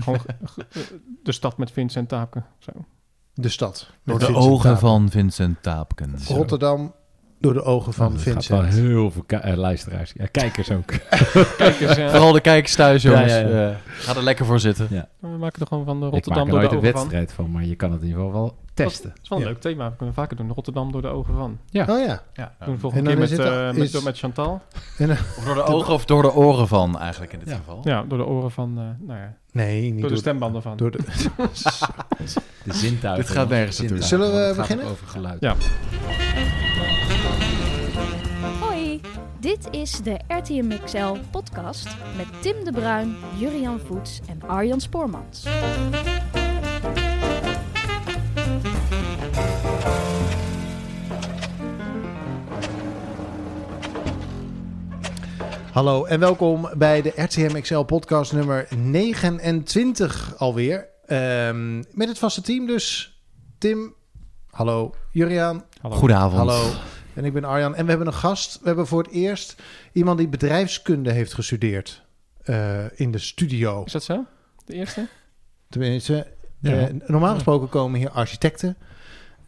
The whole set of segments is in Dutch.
Gewoon de stad met Vincent Taapke. Zo. De stad. Door de Vincent ogen van Vincent Taapken. Rotterdam door de ogen van Oh, dat gaat Vincent. heel veel eh, luisteraars. Ja, kijkers ook. Kijk eens, eh, Vooral de kijkers thuis, Ja, jongens. ja, ja. Ga er lekker voor zitten. we maken er gewoon van de Ik Rotterdam maak er door de nooit een ogen van. wedstrijd van, maar je kan het in ieder geval wel testen. Dat is wel een Ja. leuk thema. We kunnen vaker doen. Rotterdam door de ogen van. Ja. Oh ja. Ja. Doen we En volgende keer met, het- eh, met, is- met Chantal. En, Of door de ogen of door de oren van, eigenlijk in dit Ja. geval. Ja, door de oren van... eh, nou ja, nee, niet door door de stembanden van. Door de, De zintuigen. Dit gaat nergens natuurlijk. in. Zullen we het beginnen? over geluid. Ja. Hoi, dit is de RTM XL podcast met Tim de Bruin, Jurian Voets en Arjan Spoormans. Hallo en welkom bij de RTM XL podcast nummer 29 alweer. Ehm, met het vaste team dus. Tim, hallo. Juriaan, Hallo. Goedenavond. hallo. En ik ben Arjan. En we hebben een gast. We hebben voor het eerst iemand die bedrijfskunde heeft gestudeerd eh, in de studio. Is dat zo? De eerste? Tenminste, Ja. eh, normaal gesproken komen hier architecten.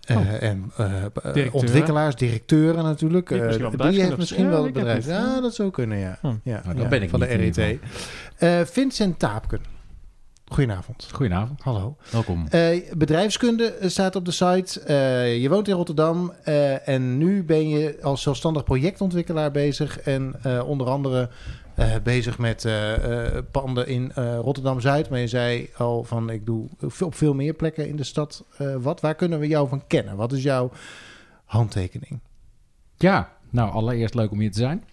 Eh, Oh. En eh, Directeuren. ontwikkelaars, directeuren natuurlijk. Die heeft misschien wel Eh, die heeft misschien wel ja, het bedrijf. Ja, dat zou kunnen, ja. Hm. ja, Nou, dat ja, ben ik van niet de RET. Eh, Vincent Taapken. Goedenavond. Goedenavond. Hallo. Welkom. Eh, bedrijfskunde staat op de site. Eh, je woont in Rotterdam eh, en nu ben je als zelfstandig projectontwikkelaar bezig. En eh, onder andere bezig met eh, eh, panden in eh, Rotterdam-Zuid. Maar je zei al van ik doe op veel meer plekken in de stad. eh, wat, waar kunnen we jou van kennen? Wat is jouw handtekening? Ja, nou allereerst leuk om hier te zijn.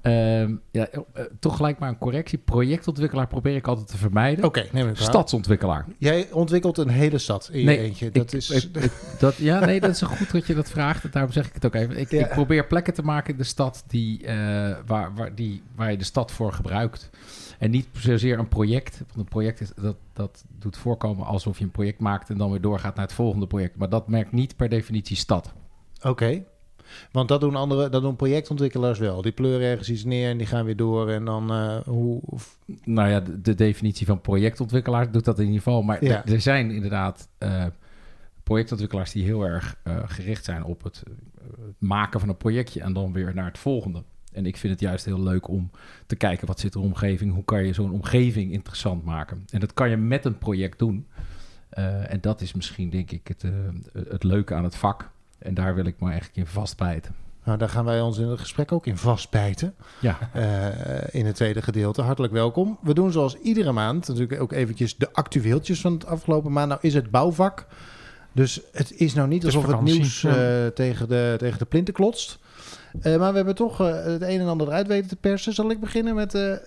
Ehm, ja, eh, toch gelijk maar een correctie. Projectontwikkelaar probeer ik altijd te vermijden. Oké, neem ik aan. Stadsontwikkelaar. Jij ontwikkelt een hele stad in je Nee, eentje. ik- Dat is... ik- ik- dat, ja, nee, dat is een goed dat je dat vraagt. Daarom zeg ik het ook even. Ik, Ja. ik probeer plekken te maken in de stad die, eh, waar, waar, die, waar je de stad voor gebruikt. En niet zozeer een project. Want een project is, dat, dat doet voorkomen alsof je een project maakt en dan weer doorgaat naar het volgende project. Maar dat merkt niet per definitie stad. Oké. Want dat doen andere, dat doen projectontwikkelaars wel. Die pleuren ergens iets neer en die gaan weer door. En dan eh, hoe. of- Nou ja, de, de definitie van projectontwikkelaar doet dat in ieder geval. Maar Ja. er, zijn inderdaad eh, projectontwikkelaars die heel erg eh, gericht zijn op het maken van een projectje en dan weer naar het volgende. En ik vind het juist heel leuk om te kijken wat zit er omgeving, hoe kan je zo'n omgeving interessant maken. En dat kan je met een project doen. En dat is misschien denk ik het, het leuke aan het vak. En daar wil ik me eigenlijk in vastbijten. Nou, daar gaan wij ons in het gesprek ook in vastbijten. Ja, eh, in het tweede gedeelte. Hartelijk welkom. We doen zoals iedere maand natuurlijk ook eventjes de actueeltjes van het afgelopen maand. Nou is het bouwvak. Dus het is nou niet Het is alsof het nieuws eh, tegen, de, tegen de plinten klotst. Eh, maar we hebben toch het een en ander eruit weten te persen. Zal ik beginnen met de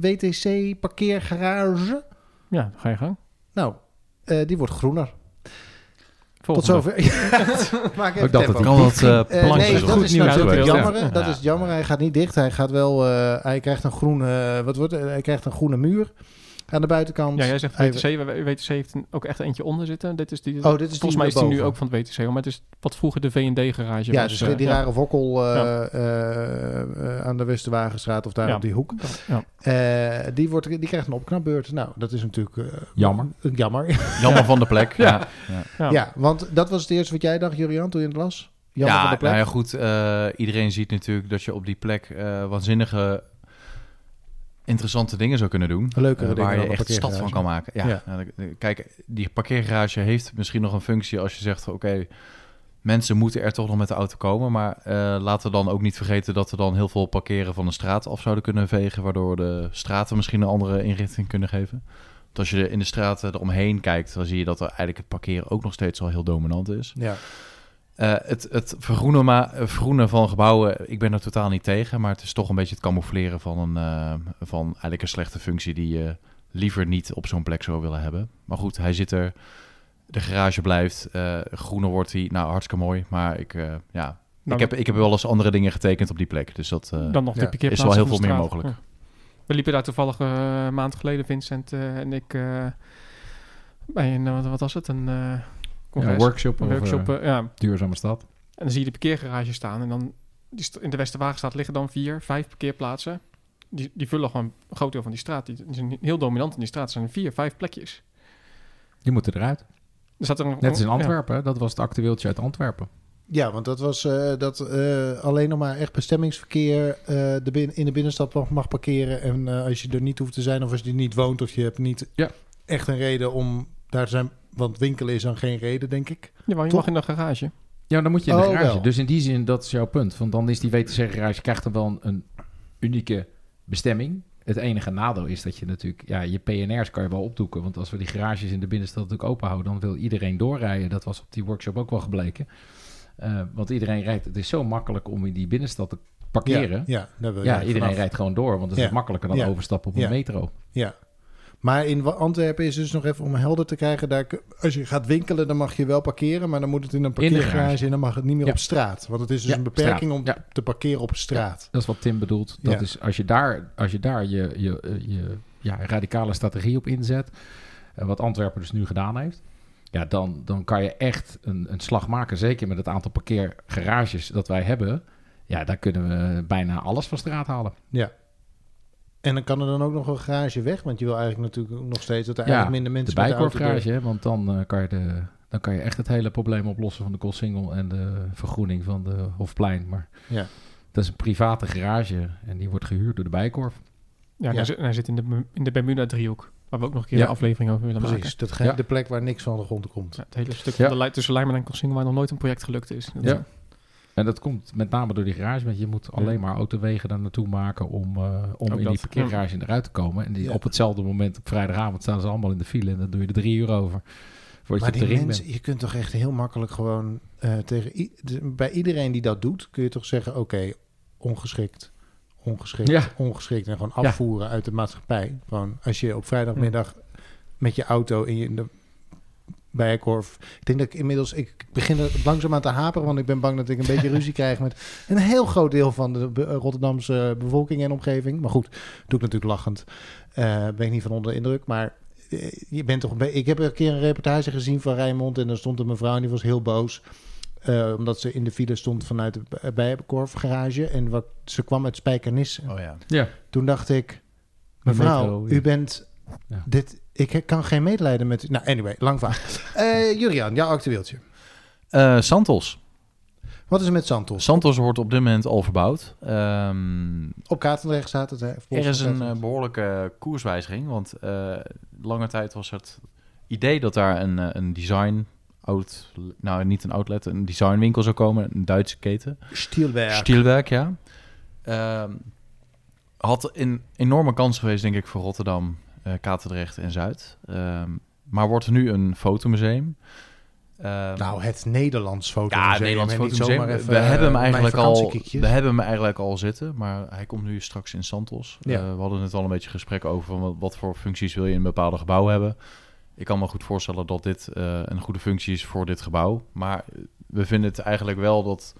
eh, WTC parkeergarage? Ja, dan ga je gang. Nou, eh, die wordt groener. Volgende. Tot zover. Maak even Ook dat het tempo. Kan wat eh Eh, plankjes nee, op. dat Goed is nieuws natuurlijk jammer. ja. Dat Ja. is jammer. Hij gaat niet dicht. Hij gaat wel. eh, hij krijgt een groene. wat wordt het? Hij krijgt een groene muur aan de buitenkant. Ja, jij zegt WTC. WTC heeft ook echt eentje onder zitten. Dit is die, Oh, dit is die volgens mij is die nu ook van het WTC. Maar het is wat vroeger de V&D-garage Ja, was. dus eh, die ja. rare wokkel eh, Ja. eh, eh, aan de Westerwagenstraat of daar Ja. op die hoek. Ja. Eh, die, wordt, die krijgt een opknapbeurt. Nou, dat is natuurlijk eh, Jammer. jammer. Jammer van de plek. Ja, Ja. ja. Ja. ja, want dat was het eerste wat jij dacht, Jurian, toen je het las. Jammer ja, van de plek. nou ja, goed. eh, iedereen ziet natuurlijk dat je op die plek eh, waanzinnige interessante dingen zou kunnen doen. Leukere dingen waar je echt stad van kan maken. Ja, Ja. nou, kijk, die parkeergarage heeft misschien nog een functie als je zegt, oké, mensen moeten er toch nog met de auto komen. Maar eh, laten we dan ook niet vergeten dat we dan heel veel parkeren van de straat af zouden kunnen vegen, waardoor de straten misschien een andere inrichting kunnen geven. Want als je in de straten eromheen kijkt, dan zie je dat er eigenlijk het parkeren ook nog steeds al heel dominant is. Ja. Eh, het het vergroenen, ma- eh, vergroenen van gebouwen, ik ben er totaal niet tegen. Maar het is toch een beetje het camoufleren van, een, eh, van eigenlijk een slechte functie die je liever niet op zo'n plek zou willen hebben. Maar goed, hij zit er. De garage blijft. eh groener wordt hij. Nou, hartstikke mooi. Maar ik, eh, ja, ik, heb, ik heb wel eens andere dingen getekend op die plek. Dus dat eh, Dan nog Ja, de is wel heel veel meer mogelijk. Ja. We liepen daar toevallig een maand geleden, Vincent en ik, eh, bij een, wat, wat was het, een eh congres. een workshop, Een over workshop, eh, ja. duurzame stad. En dan zie je de parkeergarage staan en dan die st- in de Westerwagenstraat liggen dan vier, vijf parkeerplaatsen. die, die vullen gewoon een groot deel van die straat. Die, die zijn heel dominant in die straat. Er zijn vier, vijf plekjes. Die moeten eruit. Er staat er een, Net als in. Antwerpen. Dat was het actueeltje uit Antwerpen. Ja, want dat was eh, dat eh, alleen nog maar echt bestemmingsverkeer eh, de bin- in de binnenstad mag, mag parkeren. En eh, als je er niet hoeft te zijn of als je er niet woont of je hebt niet Ja. echt een reden om daar zijn. Want winkelen is dan geen reden, denk ik. Ja, maar je Toch? mag in de garage. Ja, dan moet je in de Oh, garage. wel. Dus in die zin, dat is jouw punt. Want dan is die WTC-garage, krijgt dan wel een, een unieke bestemming. Het enige nadeel is dat je natuurlijk, ja, je PNR's kan je wel opdoeken. Want als we die garages in de binnenstad natuurlijk open houden, dan wil iedereen doorrijden. Dat was op die workshop ook wel gebleken. Eh, want iedereen rijdt, het is zo makkelijk om in die binnenstad te parkeren. Ja, ja, daar wil Ja, iedereen vanaf. rijdt gewoon door, want dat Ja. is makkelijker dan Ja. overstappen op een metro. Ja. Maar in Antwerpen is dus nog even om helder te krijgen. Daar, als je gaat winkelen, dan mag je wel parkeren. Maar dan moet het in een parkeergarage garage. en dan mag het niet meer Ja. op straat. Want het is dus Ja, een beperking om. Ja. te parkeren op straat. Dat is wat Tim bedoelt. Dat is als je daar, als je, daar je, je, je ja, radicale strategie op inzet, eh, wat Antwerpen dus nu gedaan heeft, ja, dan, dan kan je echt een, een slag maken. Zeker met het aantal parkeergarages dat wij hebben. Ja, daar kunnen we bijna alles van straat halen. Ja. En dan kan er dan ook nog een garage weg. Want je wil eigenlijk natuurlijk nog steeds dat er Ja, eigenlijk minder De mensen auto bijkorfgarage, hè, want dan, eh, kan je de, dan kan je echt het hele probleem oplossen van de Koolsingel en de vergroening van de Hofplein. Maar Ja. dat is een private garage en die wordt gehuurd door de bijkorf. Ja. Hij, zit, en hij zit in de, in de Bermuda-driehoek. Waar we ook nog een keer Ja. een aflevering over willen Precies, maken. dat Ja. de plek waar niks van de grond komt. Ja, het hele stuk Ja. van de lijn tussen Lijmen en Kossingel waar nog nooit een project gelukt is. Dat- Ja. En dat komt met name door die garage, want je moet alleen maar autowegen daar naartoe maken om, eh, om Ook in dat, die parkeergarage eruit te komen. En die, Ja. op hetzelfde moment op vrijdagavond staan ze allemaal in de file en dan doe je er drie uur over. Voordat Maar je die mensen, bent. je kunt toch echt heel makkelijk gewoon eh, tegen... bij iedereen die dat doet, kun je toch zeggen... Oké, ongeschikt, ongeschikt, Ja. ongeschikt. En gewoon Ja. afvoeren uit de maatschappij. Gewoon als je op vrijdagmiddag met je auto in, je, in Bijenkorf... Ik denk dat ik inmiddels... Ik begin er langzaamaan te haperen... want ik ben bang dat ik een beetje ruzie krijg... met een heel groot deel van de Rotterdamse bevolking en omgeving. Maar goed, doe ik natuurlijk lachend. Eh, ben ik niet van onder de indruk. Maar eh, je bent toch... Ik heb een keer een reportage gezien van Rijnmond... en daar stond een mevrouw en die was heel boos... eh, omdat ze in de file stond vanuit de B- Bijenkorf garage... en wat, ze kwam uit Spijkenisse. Oh ja. Ja, Toen dacht ik, mevrouw, metro, ja. u bent Ja. dit. Ik kan geen medelijden met. Nou, anyway, lang verhaal. Eh Juriaan, jouw actueeltje. Eh, Santos. Wat is er met Santos? Santos wordt op dit moment al verbouwd. Ehm, Op Katendrecht staat het. Hè? er is een eh, behoorlijke koerswijziging. Want eh, lange tijd was het idee dat daar een, een design out, nou niet een outlet, een designwinkel zou komen, een Duitse keten. Stielwerk. Stielwerk, ja. Ehm, had een enorme kans geweest, denk ik, voor Rotterdam, eh Katendrecht en Zuid. Ehm, maar wordt nu een fotomuseum. Ehm, nou, het Nederlands fotomuseum. ja, het Nederlands fotomuseum. zomaar even, We hebben hem eh, eigenlijk al, we hebben hem eigenlijk al zitten, maar hij komt nu straks in Santos. Ja. Eh, we hadden het al een beetje gesprek over wat, wat voor functies wil je in een bepaalde gebouw hebben. Ik kan me goed voorstellen dat dit eh, een goede functie is voor dit gebouw, maar we vinden het eigenlijk wel dat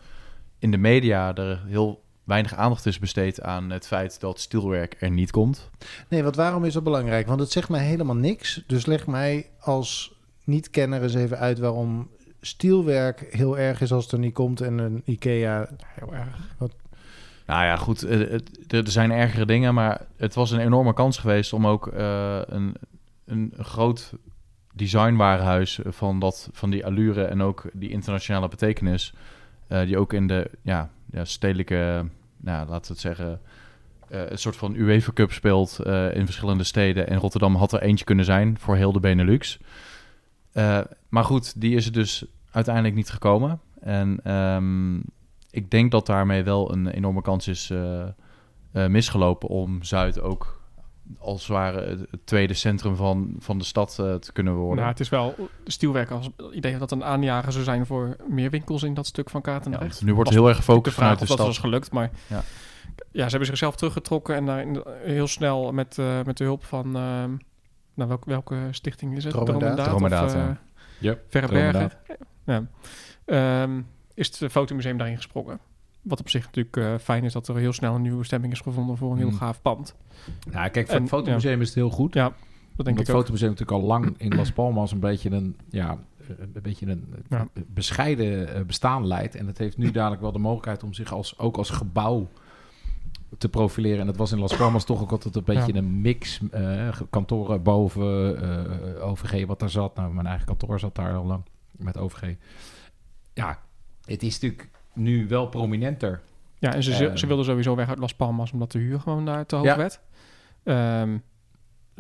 in de media er heel weinig aandacht is besteed aan het feit dat stilwerk er niet komt. Nee, want waarom is dat belangrijk? Want het zegt mij helemaal niks. Dus leg mij als niet-kenner eens even uit waarom stielwerk heel erg is als het er niet komt en een IKEA. Heel erg. Nou ja, goed, eh, het- er er zijn ergere dingen, maar het was een enorme kans geweest om ook eh, een, een groot designwarenhuis van, dat, van die allure en ook die internationale betekenis, eh, die ook in de ja, ja, stedelijke, nou, laten we het zeggen, eh, een soort van UEFA Cup speelt eh, in verschillende steden. En Rotterdam had er eentje kunnen zijn voor heel de Benelux. Eh, maar goed, die is er dus uiteindelijk niet gekomen. En ehm, ik denk dat daarmee wel een enorme kans is misgelopen om Zuid ook als het ware het het tweede centrum van, van de stad eh, te kunnen worden. Nou, het is wel stielwerk als het idee dat een aanjager zou zijn voor meer winkels in dat stuk van Katendrecht. nu wordt Was heel erg de gefocust vraag vanuit de of dat stad. was gelukt, maar Ja. ja. ze hebben zichzelf teruggetrokken en daar heel snel met, eh, met de hulp van, ehm, nou, welke, welke stichting is het? Of, eh, ja. Ja, Verre Bergen. Dromendaad. Ja. Ehm, is het fotomuseum daarin gesprongen. Wat op zich natuurlijk eh, fijn is dat er heel snel een nieuwe bestemming is gevonden voor een heel Mm. gaaf pand. Nou, kijk, voor En- het fotomuseum is het heel goed. Ja, dat denk Omdat ik het ook. fotomuseum natuurlijk al lang in Las Palmas een beetje een, ja, een beetje een Ja. bescheiden eh, bestaan leidt. En het heeft nu dadelijk wel de mogelijkheid om zich als, ook als gebouw te profileren. En dat was in Las Palmas toch ook altijd een beetje Ja. een mix. eh, kantoren boven, OVG wat daar zat. Nou, mijn eigen kantoor zat daar al lang met OVG. Ja, het is natuurlijk nu wel prominenter. Ja, en ze, ze- Eh. ze wilden sowieso weg uit Las Palmas omdat de huur gewoon daar te hoog Ja. werd. Er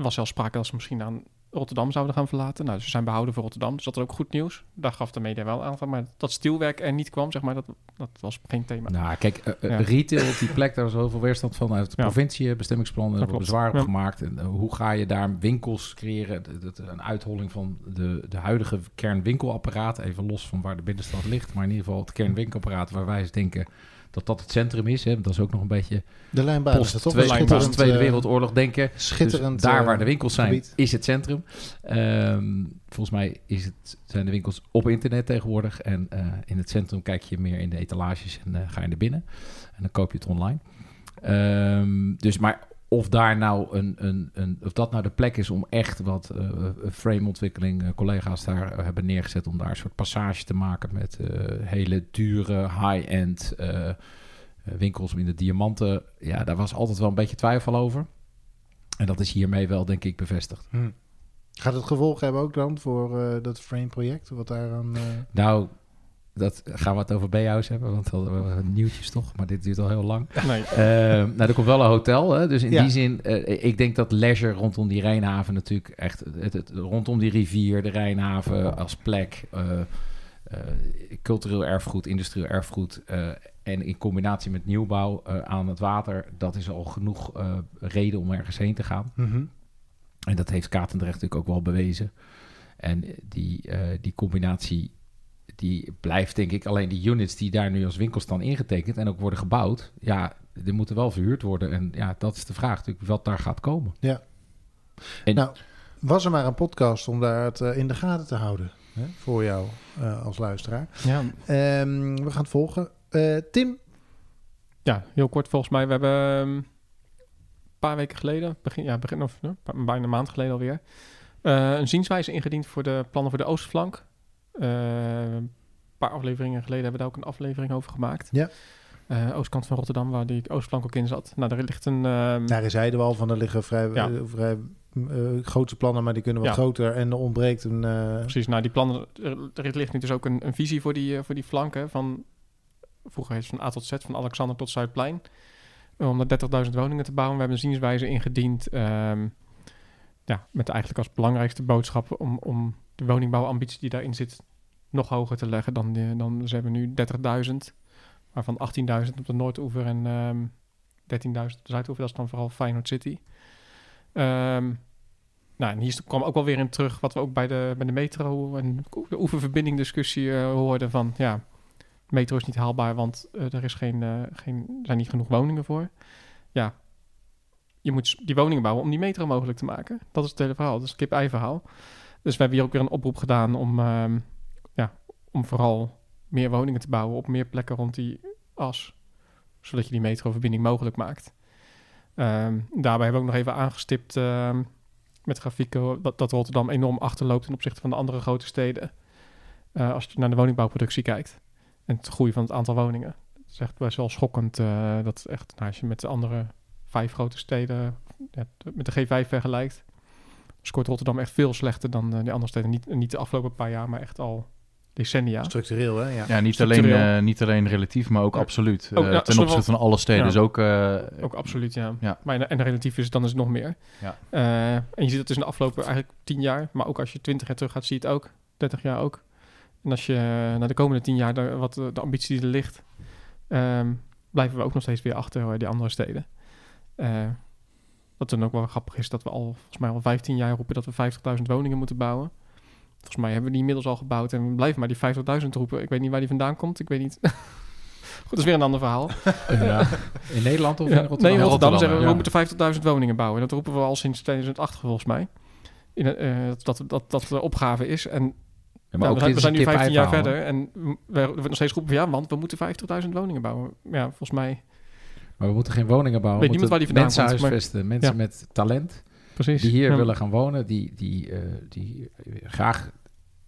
was zelfs sprake dat ze misschien aan Rotterdam zouden gaan verlaten. Nou, ze zijn behouden voor Rotterdam, dus dat is ook goed nieuws. Daar gaf de media wel aan van, maar dat stielwerk er niet kwam, zeg maar, dat, dat was geen thema. Nou, kijk, eh, eh, Ja. retail op die plek, daar was zoveel weerstand van uit de Ja. provincie, eh, bestemmingsplannen, er bezwaar op Ja. gemaakt. En, eh, hoe ga je daar winkels creëren? Dat, dat- een uitholling van de, de huidige kernwinkelapparaat, even los van waar de binnenstad ligt, maar in ieder geval het kernwinkelapparaat waar wij eens denken dat dat het centrum is. Hè? Dat is ook nog een beetje De lijnbaan is post, toch? tweede, Een post schitterend, Tweede eh, Wereldoorlog denken. Schitterend. Dus daar eh, waar de winkels zijn, gebied. is het centrum. Ehm, volgens mij is het, zijn de winkels op internet tegenwoordig. En eh, in het centrum kijk je meer in de etalages en ga je naar binnen. En dan koop je het online. Ehm, dus maar of daar nou een, een, een, of dat nou de plek is om echt wat eh frameontwikkeling, eh, collega's daar eh, hebben neergezet om daar een soort passage te maken met eh, hele dure high-end eh, eh, winkels in de diamanten. Ja, daar was altijd wel een beetje twijfel over. En dat is hiermee wel, denk ik, bevestigd. Hm. Gaat het gevolg hebben ook dan voor eh, dat frame-project? Wat daar aan... eh, Nou, dat gaan we het over B-house hebben, want we hebben nieuwtjes toch, maar dit duurt al heel lang. Nee, Eh, nou, er komt wel een hotel, hè? dus in Ja. die zin, eh, ik denk dat leisure rondom die Rijnhaven natuurlijk echt, het, het- rondom die rivier, de Rijnhaven als plek, eh, eh, cultureel erfgoed, industrieel erfgoed eh, en in combinatie met nieuwbouw eh, aan het water, dat is al genoeg eh, reden om ergens heen te gaan. mhm. En dat heeft Katendrecht natuurlijk ook wel bewezen. En die, eh, die combinatie, die blijft denk ik... Alleen die units die daar nu als winkel staan ingetekend... en ook worden gebouwd... ja, die moeten wel verhuurd worden. En ja, dat is de vraag natuurlijk wat daar gaat komen. Ja. En, Nou, Was er maar een podcast om daar het eh, in de gaten te houden hè, voor jou eh, als luisteraar. ja, Ehm, we gaan het volgen. Eh, Tim, ja, heel kort volgens mij. We hebben ehm, een paar weken geleden, begin, ja, begin of pa- bijna een maand geleden alweer, eh, een zienswijze ingediend voor de plannen voor de Oostflank. Eh, een paar afleveringen geleden hebben we daar ook een aflevering over gemaakt. Ja. Eh, oostkant van Rotterdam, waar die Oostflank ook in zat. Nou, daar ligt een... ehm, daar zeiden we al van, er liggen vrij, Ja. eh, vrij eh, grote plannen, maar die kunnen wat Ja. groter. En er ontbreekt een... Precies, nou die plannen, er, ligt nu dus ook een, een visie voor die, voor die flanken van, vroeger heet het van A tot Z, van Alexander tot Zuidplein, om er 30.000 woningen te bouwen. We hebben een zienswijze ingediend, ehm, ja, met eigenlijk als belangrijkste boodschap om, om de woningbouwambitie die daarin zit nog hoger te leggen dan, die, dan ze hebben nu 30.000, waarvan 18.000 op de Noordoever en ehm 13.000 op de Zuidoever, dat is dan vooral Feyenoord City. Ehm, nou, en hier kwam ook wel weer in terug wat we ook bij de, bij de metro en de oeververbinding discussie eh, hoorden van ja, metro is niet haalbaar, want eh, er is geen, eh, geen, zijn niet genoeg woningen voor. Ja, je moet die woningen bouwen om die metro mogelijk te maken. Dat is het hele verhaal, dat is het kip-ei verhaal. Dus we hebben hier ook weer een oproep gedaan om, ehm, om vooral meer woningen te bouwen op meer plekken rond die as, zodat je die metroverbinding mogelijk maakt. Ehm, daarbij hebben we ook nog even aangestipt ehm, met grafieken dat, dat Rotterdam enorm achterloopt ten opzichte van de andere grote steden. Eh, als je naar de woningbouwproductie kijkt en het groei van het aantal woningen. Het is echt best wel schokkend eh, dat echt, nou, als je met de andere vijf grote steden, met de G5 vergelijkt, scoort Rotterdam echt veel slechter dan eh, die andere steden. Niet, niet de afgelopen paar jaar, maar echt al decennia. Structureel, hè? Ja. Ja, niet alleen, eh, niet alleen relatief, maar ook Ja. absoluut. Ook, Eh, ja, ten opzichte van alle steden. Ja. Dus ook, eh, Ook absoluut, ja. Ja. Maar en, en relatief is het dan is het nog meer. Ja. Eh, en je ziet het dus in de afgelopen eigenlijk tien jaar, maar ook als je twintig jaar terug gaat, zie je het ook. 30 jaar ook. En als je naar de komende tien jaar, de, wat de, ambitie die er ligt, ehm, blijven we ook nog steeds weer achter die andere steden. Eh, wat dan ook wel grappig is, dat we al volgens mij al 15 jaar roepen dat we 50.000 woningen moeten bouwen. Volgens mij hebben we die inmiddels al gebouwd en blijven maar die 50.000 roepen. Ik weet niet waar die vandaan komt, ik weet niet. Goed, dat is weer een ander verhaal. Ja. In Nederland of Ja, in Rotterdam? Nee, in Rotterdam, Rotterdam, zeggen we, ja. we moeten 50.000 woningen bouwen. Dat roepen we al sinds 2008 volgens mij. In, eh, dat, dat, dat dat de opgave is. En Ja, nou, we, zijn, we nu een 15 jaar verder. En we, we nog steeds roepen van ja, want we moeten 50.000 woningen bouwen. Ja, volgens mij Maar we moeten geen woningen bouwen. Weet we niemand waar die mensen vandaan komt, maar- huisvesten. Mensen Ja. met talent. precies. die hier Ja. willen gaan wonen, die, die, eh, die graag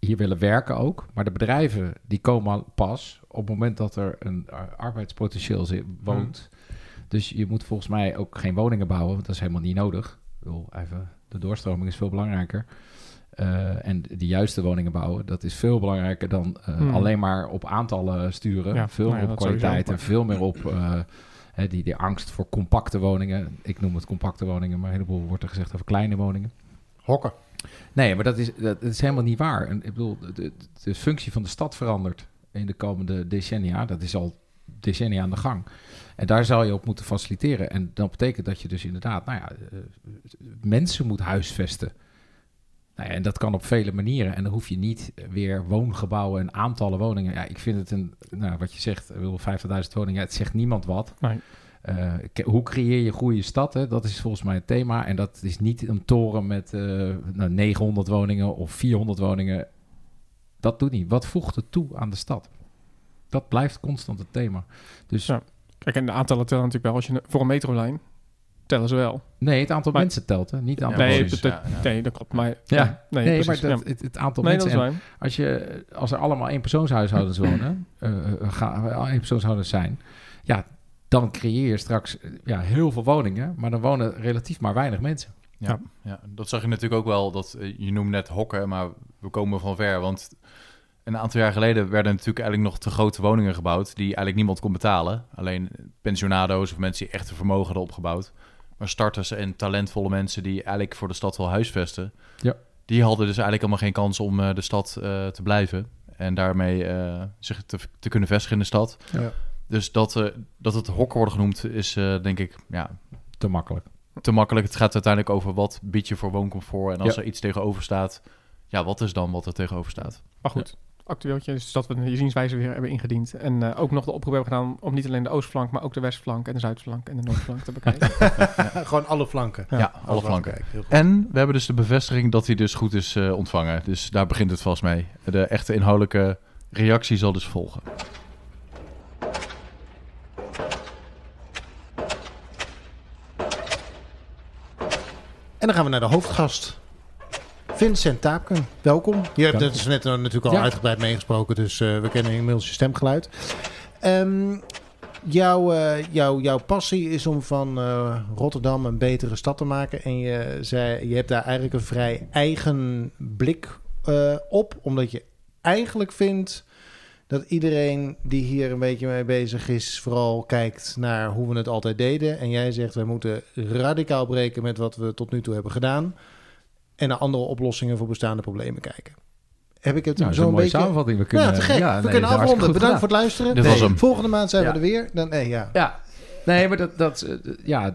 hier willen werken ook. Maar de bedrijven die komen al pas op het moment dat er een ar- arbeidspotentieel zit, woont. Dus je moet volgens mij ook geen woningen bouwen, want dat is helemaal niet nodig. Ik bedoel, even, de doorstroming is veel belangrijker. Eh, en de juiste woningen bouwen, dat is veel belangrijker dan eh, Hmm. alleen maar op aantallen sturen. Ja, veel nou meer ja, op kwaliteit en veel meer op eh, hè, die, die angst voor compacte woningen. Ik noem het compacte woningen, maar een heleboel wordt er gezegd over kleine woningen. Hokken. Nee, maar dat is, dat, is helemaal niet waar. Ik bedoel, de, de, functie van de stad verandert in de komende decennia. Dat is al decennia aan de gang. En daar zou je op moeten faciliteren. En dat betekent dat je dus inderdaad, nou ja, eh, mensen moet huisvesten. Nou ja, en dat kan op vele manieren. En dan hoef je niet weer woongebouwen en aantallen woningen. Ja, ik vind het een, nou, wat je zegt, ik bedoel, 50.000 woningen, het zegt niemand wat. Nee. Eh, hoe creëer je goede stad? Hè? Dat is volgens mij het thema. En dat is niet een toren met eh, nou, 900 woningen of 400 woningen. Dat doet niet. Wat voegt het toe aan de stad? Dat blijft constant het thema. Dus Ja. Kijk, en de aantallen tellen natuurlijk wel. Als je voor een metrolijn tellen ze wel. nee, het aantal Maar- mensen telt, hè? niet het aantal nee, woningen. dat, ja, ja. nee, dat klopt. Maar, Ja. nee, Nee, maar dat, het, het aantal Nee, dat mensen. en waar. als, je, als er allemaal eenpersoonshuishoudens wonen, eh eh, gaan eenpersoonshoudens zijn, ja, dan creëer je straks eh, ja, heel veel woningen, maar dan wonen relatief maar weinig mensen. Ja, ja, dat zag je natuurlijk ook wel. Dat, eh, je noemt net hokken, maar we komen van ver. Want een aantal jaar geleden werden natuurlijk eigenlijk nog te grote woningen gebouwd... die eigenlijk niemand kon betalen. Alleen pensionado's of mensen die echt een vermogen hadden opgebouwd. Maar starters en talentvolle mensen die eigenlijk voor de stad wel huisvesten... Ja. die hadden dus eigenlijk allemaal geen kans om eh, de stad eh, te blijven. En daarmee eh, zich te, te kunnen vestigen in de stad. Ja. Dus dat, eh, dat het hokken wordt genoemd is eh, denk ik... Ja, Te makkelijk. te makkelijk. Het gaat uiteindelijk over wat bied je voor wooncomfort. En als Ja. er iets tegenover staat, ja, wat is dan wat er tegenover staat? Maar goed, actueeltje is dat we de zienswijze weer hebben ingediend. En eh, ook nog de oproep hebben gedaan om niet alleen de oostflank, maar ook de westflank en de zuidflank en de noordflank te bekijken. Gewoon alle flanken. Ja, alle flanken. En we hebben dus de bevestiging dat hij dus goed is eh, ontvangen. Dus daar begint het vast mee. De echte inhoudelijke reactie zal dus volgen. En dan gaan we naar de hoofdgast. Vincent Taapken, welkom. Je hebt het is net eh, natuurlijk al Ja. uitgebreid meegesproken, dus eh, we kennen inmiddels je stemgeluid. Ehm, jouw, eh, jouw, jouw passie is om van Rotterdam een betere stad te maken. En je, zei, je hebt daar eigenlijk een vrij eigen blik op, omdat je eigenlijk vindt dat iedereen die hier een beetje mee bezig is, vooral kijkt naar hoe we het altijd deden. En jij zegt, we moeten radicaal breken met wat we tot nu toe hebben gedaan. En naar andere oplossingen voor bestaande problemen kijken. Heb ik het Nou, dat is zo een een mooie beetje... samenvatting. We kunnen, ja, te gek. ja, we nee, kunnen afronden. Bedankt gedaan. voor het luisteren. Hem. Volgende maand zijn Ja. we er weer. Dan, nee, ja. Ja, nee, maar dat, dat ja,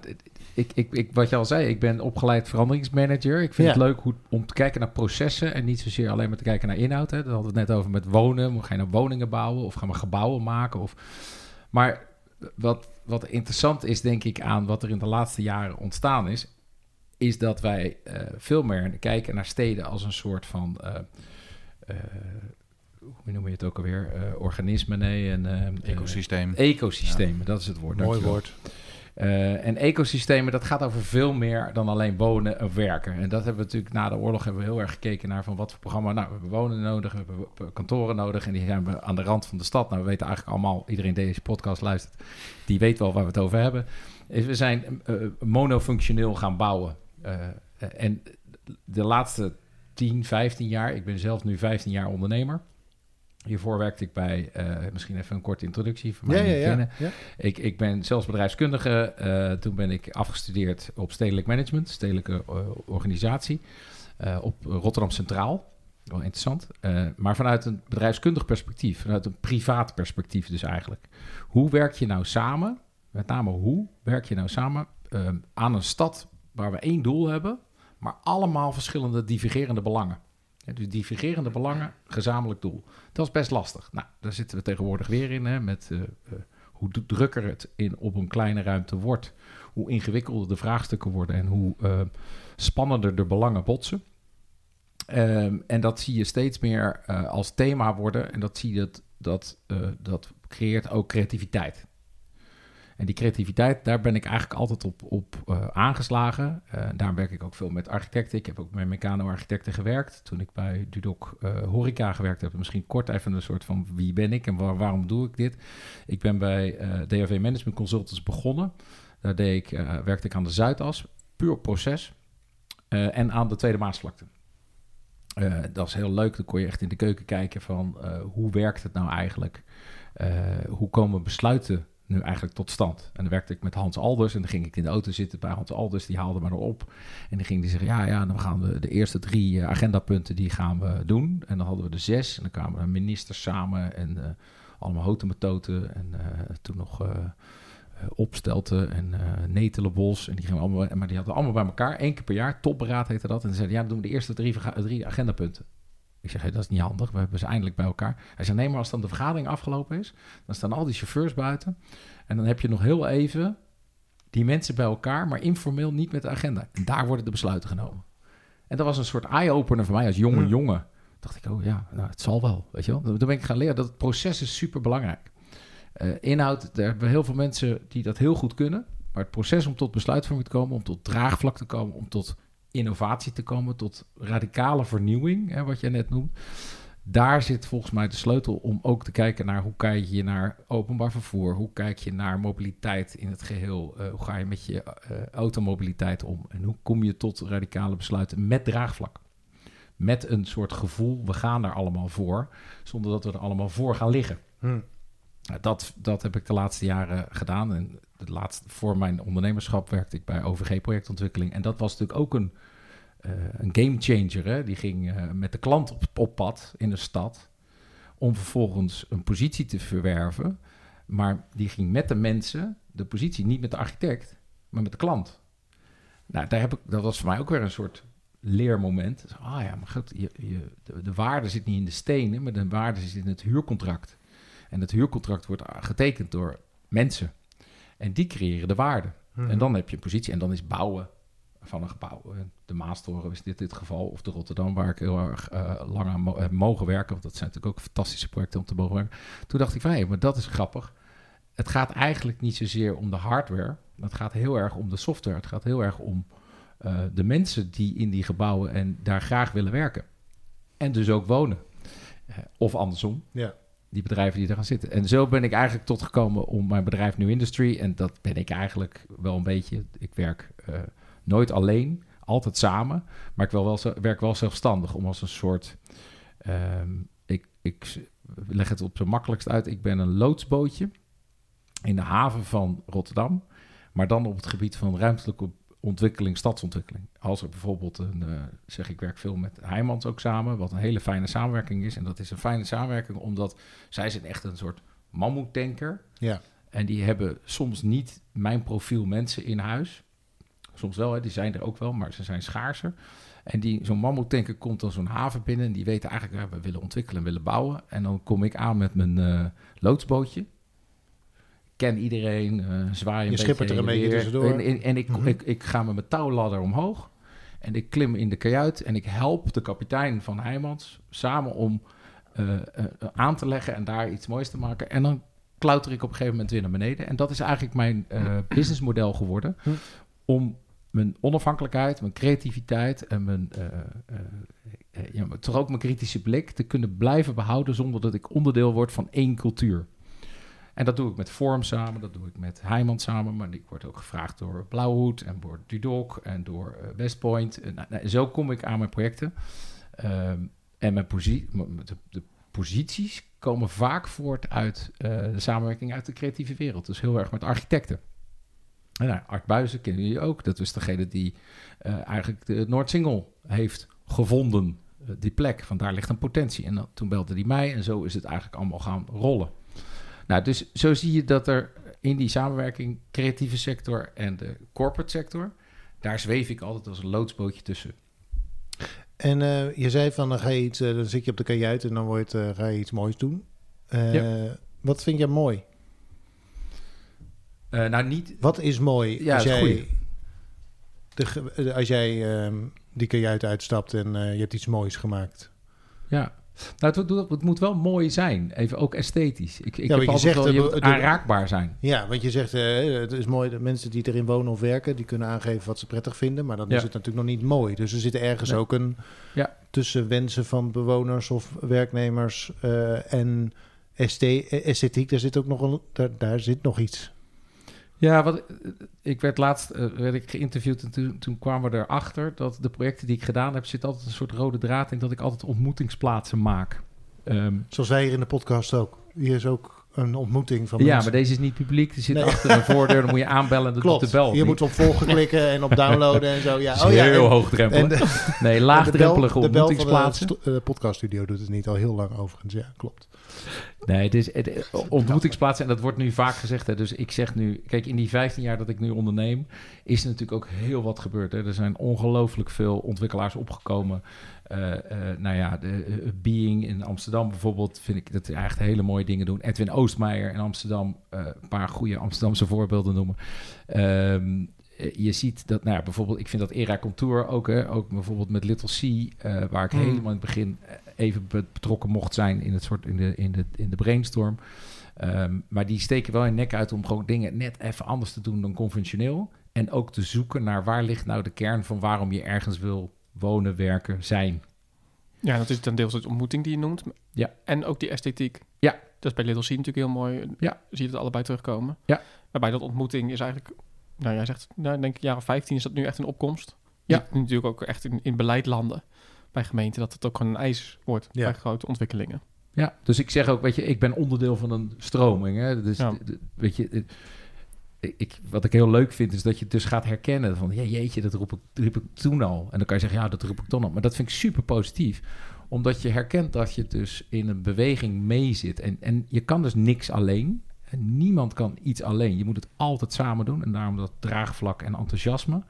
ik, ik, ik, wat je al zei, ik ben opgeleid veranderingsmanager. Ik vind Ja. het leuk hoe, om te kijken naar processen en niet zozeer alleen maar te kijken naar inhoud. Hè. Dat hadden we het net over met wonen. Ga je nou woningen bouwen of gaan we gebouwen maken? Of... Maar wat, wat interessant is, denk ik, aan wat er in de laatste jaren ontstaan is, is dat wij eh, veel meer kijken naar steden als een soort van. eh, eh, hoe noem je het ook alweer? Eh, organismen, nee. En, eh, Ecosysteem. ecosystemen, dat is het woord. Mooi dankjewel. woord. Eh, en ecosystemen, dat gaat over veel meer dan alleen wonen of werken. En dat hebben we natuurlijk na de oorlog hebben we heel erg gekeken naar van wat voor programma. Nou, we hebben wonen nodig, we hebben kantoren nodig en die zijn we aan de rand van de stad. Nou, we weten eigenlijk allemaal, iedereen die deze podcast luistert, die weet wel waar we het over hebben. Is we zijn eh, monofunctioneel gaan bouwen. Eh, en de laatste 10, 15 jaar, ik ben zelf nu 15 jaar ondernemer. Hiervoor werkte ik bij, eh, misschien even een korte introductie van mij Ja, kennen. ja. Ik, ik ben zelfs bedrijfskundige. eh, toen ben ik afgestudeerd op stedelijk management, stedelijke eh, organisatie, op Rotterdam Centraal. Wel interessant. Maar vanuit een bedrijfskundig perspectief, vanuit een privaat perspectief dus eigenlijk. Hoe werk je nou samen, met name hoe werk je nou samen aan een stad waar we één doel hebben, maar allemaal verschillende divergerende belangen. Dus divergerende belangen, gezamenlijk doel. Dat is best lastig. Nou, daar zitten we tegenwoordig weer in, hè, met eh, eh, hoe drukker het in, op een kleine ruimte wordt, hoe ingewikkelder de vraagstukken worden en hoe eh, spannender de belangen botsen. Ehm, en dat zie je steeds meer als thema worden en dat zie je dat, dat, dat creëert ook creativiteit. En die creativiteit, daar ben ik eigenlijk altijd op, op eh, aangeslagen. Eh daarom werk ik ook veel met architecten. Ik heb ook met mecano-architecten gewerkt. Toen ik bij Dudok eh, Horeca gewerkt heb. Misschien kort even een soort van wie ben ik en waar- waarom doe ik dit. Ik ben bij DHV Management Consultants begonnen. Daar deed ik, werkte ik aan de Zuidas, puur proces. En aan de Tweede Maasvlakte. Dat is heel leuk. Dan kon je echt in de keuken kijken van hoe werkt het nou eigenlijk? Hoe komen besluiten nu eigenlijk tot stand? En dan werkte ik met Hans Alders en dan ging ik in de auto zitten bij Hans Alders. Die haalde me erop en dan ging die zeggen, ja, ja, dan gaan we de eerste drie eh, agendapunten die gaan we doen. En dan hadden we de zes en dan kwamen de ministers samen en eh, allemaal hotemetoten en eh, toen nog... eh, opstelten en Netelenbos. En die gingen allemaal, maar die hadden allemaal bij elkaar. één keer per jaar, topberaad heette dat. En dan zeiden ja, dan doen we de eerste drie, drie agendapunten. Ik zeg, hé, dat is niet handig. We hebben ze eindelijk bij elkaar. Hij zei, nee, maar als dan de vergadering afgelopen is... dan staan al die chauffeurs buiten. En dan heb je nog heel even die mensen bij elkaar... maar informeel niet met de agenda. En daar worden de besluiten genomen. En dat was een soort eye-opener voor mij als jonge Hmm. jongen. Dacht ik, oh ja, nou, het zal wel, weet je wel. Toen ben ik gaan leren dat het proces is super belangrijk. Eh, inhoud, daar hebben we heel veel mensen die dat heel goed kunnen. Maar het proces om tot besluitvorming te komen, om tot draagvlak te komen, om tot innovatie te komen, tot radicale vernieuwing, hè, wat jij net noemt. Daar zit volgens mij de sleutel om ook te kijken naar hoe kijk je naar openbaar vervoer, hoe kijk je naar mobiliteit in het geheel, eh, hoe ga je met je eh, automobiliteit om en hoe kom je tot radicale besluiten met draagvlak. Met een soort gevoel, we gaan daar allemaal voor, zonder dat we er allemaal voor gaan liggen. Hm. Nou, Dat, dat heb ik de laatste jaren gedaan. En voor mijn ondernemerschap werkte ik bij OVG projectontwikkeling. En dat was natuurlijk ook een, eh een game changer. Hè? Die ging eh, met de klant op, pad in de stad. Om vervolgens een positie te verwerven. Maar die ging met de mensen, de positie, niet met de architect, maar met de klant. Nou, daar heb ik, dat was voor mij ook weer een soort leermoment. Ah ja, maar goed, je, de, de waarde zit niet in de stenen, maar de waarde zit in het huurcontract. En het huurcontract wordt getekend door mensen. En die creëren de waarde. Mhm. En dan heb je een positie. En dan is bouwen van een gebouw. eh, De Maastoren is dit het geval. Of de Rotterdam, waar ik heel erg eh, lang aan mo- heb mogen werken. Want dat zijn natuurlijk ook fantastische projecten om te mogen werken. Toen dacht ik van, hé, maar dat is grappig. Het gaat eigenlijk niet zozeer om de hardware. Het gaat heel erg om de software. Het gaat heel erg om eh, de mensen die in die gebouwen en daar graag willen werken. En dus ook wonen. Of andersom Ja. Die bedrijven die er gaan zitten. En zo ben ik eigenlijk tot gekomen om mijn bedrijf New Industry. En dat ben ik eigenlijk wel een beetje. Ik werk eh, nooit alleen, altijd samen. Maar ik wel wel, werk wel zelfstandig om als een soort. ehm, ik, ik leg het op zijn makkelijkst uit. Ik ben een loodsbootje in de haven van Rotterdam. Maar dan op het gebied van ruimtelijke ontwikkeling, stadsontwikkeling. Als er bijvoorbeeld een, eh, zeg ik werk veel met Heijmans ook samen, wat een hele fijne samenwerking is. En dat is een fijne samenwerking omdat zij zijn echt een soort mammoetanker. Ja. En die hebben soms niet mijn profiel mensen in huis. Soms wel, hè, die zijn er ook wel, maar ze zijn schaarser. En die, zo'n mammoetanker komt dan zo'n haven binnen en die weten eigenlijk, ja, we willen ontwikkelen en willen bouwen. En dan kom ik aan met mijn eh, loodsbootje. Ken iedereen, eh zwaai een Je schippert er beetje een beetje tussendoor. En, en, en ik, Mhm. ik, ik ga met mijn touwladder omhoog. En ik klim in de kajuit en ik help de kapitein van Heijmans samen om eh, eh, aan te leggen en daar iets moois te maken. En dan klauter ik op een gegeven moment weer naar beneden. En dat is eigenlijk mijn eh, businessmodel geworden. Hm. Om mijn onafhankelijkheid, mijn creativiteit en mijn, ja, maar toch ook mijn kritische blik te kunnen blijven behouden zonder dat ik onderdeel word van één cultuur. En dat doe ik met Vorm samen, dat doe ik met Heijman samen, maar ik word ook gevraagd door Blauwhoed en door Dudok en door eh, Westpoint. En, nou, nou, zo kom ik aan mijn projecten. Ehm, en mijn de, posities komen vaak voort uit eh, de samenwerking uit de creatieve wereld. Dus heel erg met architecten. En nou, Art Buizen kennen jullie ook. Dat was degene die eh, eigenlijk de Noordsingel heeft gevonden. eh, die plek, van daar ligt een potentie. En toen belde hij mij en zo is het eigenlijk allemaal gaan rollen. Nou, dus zo zie je dat er in die samenwerking creatieve sector en de corporate sector, daar zweef ik altijd als een loodsbootje tussen. En eh, je zei van dan ga je iets, eh, dan zit je op de kajuit en dan wordt, eh, ga je iets moois doen. Wat vind jij mooi? Nou, niet. Wat is mooi Ja, als jij, de, als jij ehm, die kajuit uitstapt en je hebt iets moois gemaakt? Ja. Nou, het, moet- het moet wel mooi zijn. Even ook esthetisch. Ik, ik want heb je zegt, wel, eh, je moet de- aanraakbaar zijn. Ja, want je zegt eh, het is mooi dat mensen die erin wonen of werken, die kunnen aangeven wat ze prettig vinden, maar dan Ja. is het natuurlijk nog niet mooi. Dus er zit ergens Nee. ook een Ja. tussen wensen van bewoners of werknemers eh, en eh, esthetiek. Daar zit ook nog een, daar, daar zit nog iets. Ja, wat, ik werd laatst eh, werd ik geïnterviewd en toen, toen kwamen we erachter dat de projecten die ik gedaan heb, zit altijd een soort rode draad in dat ik altijd ontmoetingsplaatsen maak. Ehm, Zoals wij hier in de podcast ook. Hier is ook een ontmoeting van ja, mensen. maar deze is niet publiek. Die zit Nee. achter een voordeur. Dan moet je aanbellen en dan Klopt. doet de bel. je niet. moet op volgen klikken en op downloaden en zo. Ja, Dat oh ja, heel hoogdrempelig. nee, de laagdrempelige bel- de bel van de ontmoetingsplaatsen. eh, podcaststudio doet het niet al heel lang overigens. Ja, klopt. Nee, het is het, ontmoetingsplaatsen. En dat wordt nu vaak gezegd. Hè. Dus ik zeg nu... Kijk, in die 15 jaar dat ik nu onderneem... is er natuurlijk ook heel wat gebeurd. Hè. Er zijn ongelooflijk veel ontwikkelaars opgekomen. Eh, eh, nou ja, de, eh, Being in Amsterdam bijvoorbeeld... vind ik dat echt hele mooie dingen doen. Edwin Oostmeijer in Amsterdam... een paar goede Amsterdamse voorbeelden noemen. Eh, je ziet dat, nou bijvoorbeeld, ik vind dat Era Contour ook, hè, ook bijvoorbeeld met Little C, eh, waar ik Hmm. helemaal in het begin eh, even be- betrokken mocht zijn in het soort in de, in de, in de brainstorm. Ehm, maar die steken wel hun nek uit om gewoon dingen net even anders te doen dan conventioneel. En ook te zoeken naar waar ligt nou de kern van waarom je ergens wil wonen, werken, zijn. Ja, dat is ten deels de ontmoeting die je noemt. Ja. En ook die esthetiek. Ja. Dat is bij Little C natuurlijk heel mooi. Ja. Zie je het allebei terugkomen. Ja. Waarbij dat ontmoeting is eigenlijk... Nou, jij zegt, nou, denk ik, jaren 15 is dat nu echt een opkomst. Ja. Natuurlijk ook echt in, in beleid landen bij gemeenten... dat het ook gewoon een eis wordt Ja. bij grote ontwikkelingen. Ja, dus ik zeg ook, weet je, ik ben onderdeel van een stroming. Hè? Dus, Ja. weet je, ik, wat ik heel leuk vind, is dat je het dus gaat herkennen van, ja, jeetje, dat roep ik, riep ik toen al. En dan kan je zeggen, ja, dat roep ik toen al. Maar dat vind ik super positief, omdat je herkent dat je dus in een beweging mee zit. En, en je kan dus niks alleen. En niemand kan iets alleen. Je moet het altijd samen doen. En daarom dat draagvlak en enthousiasme.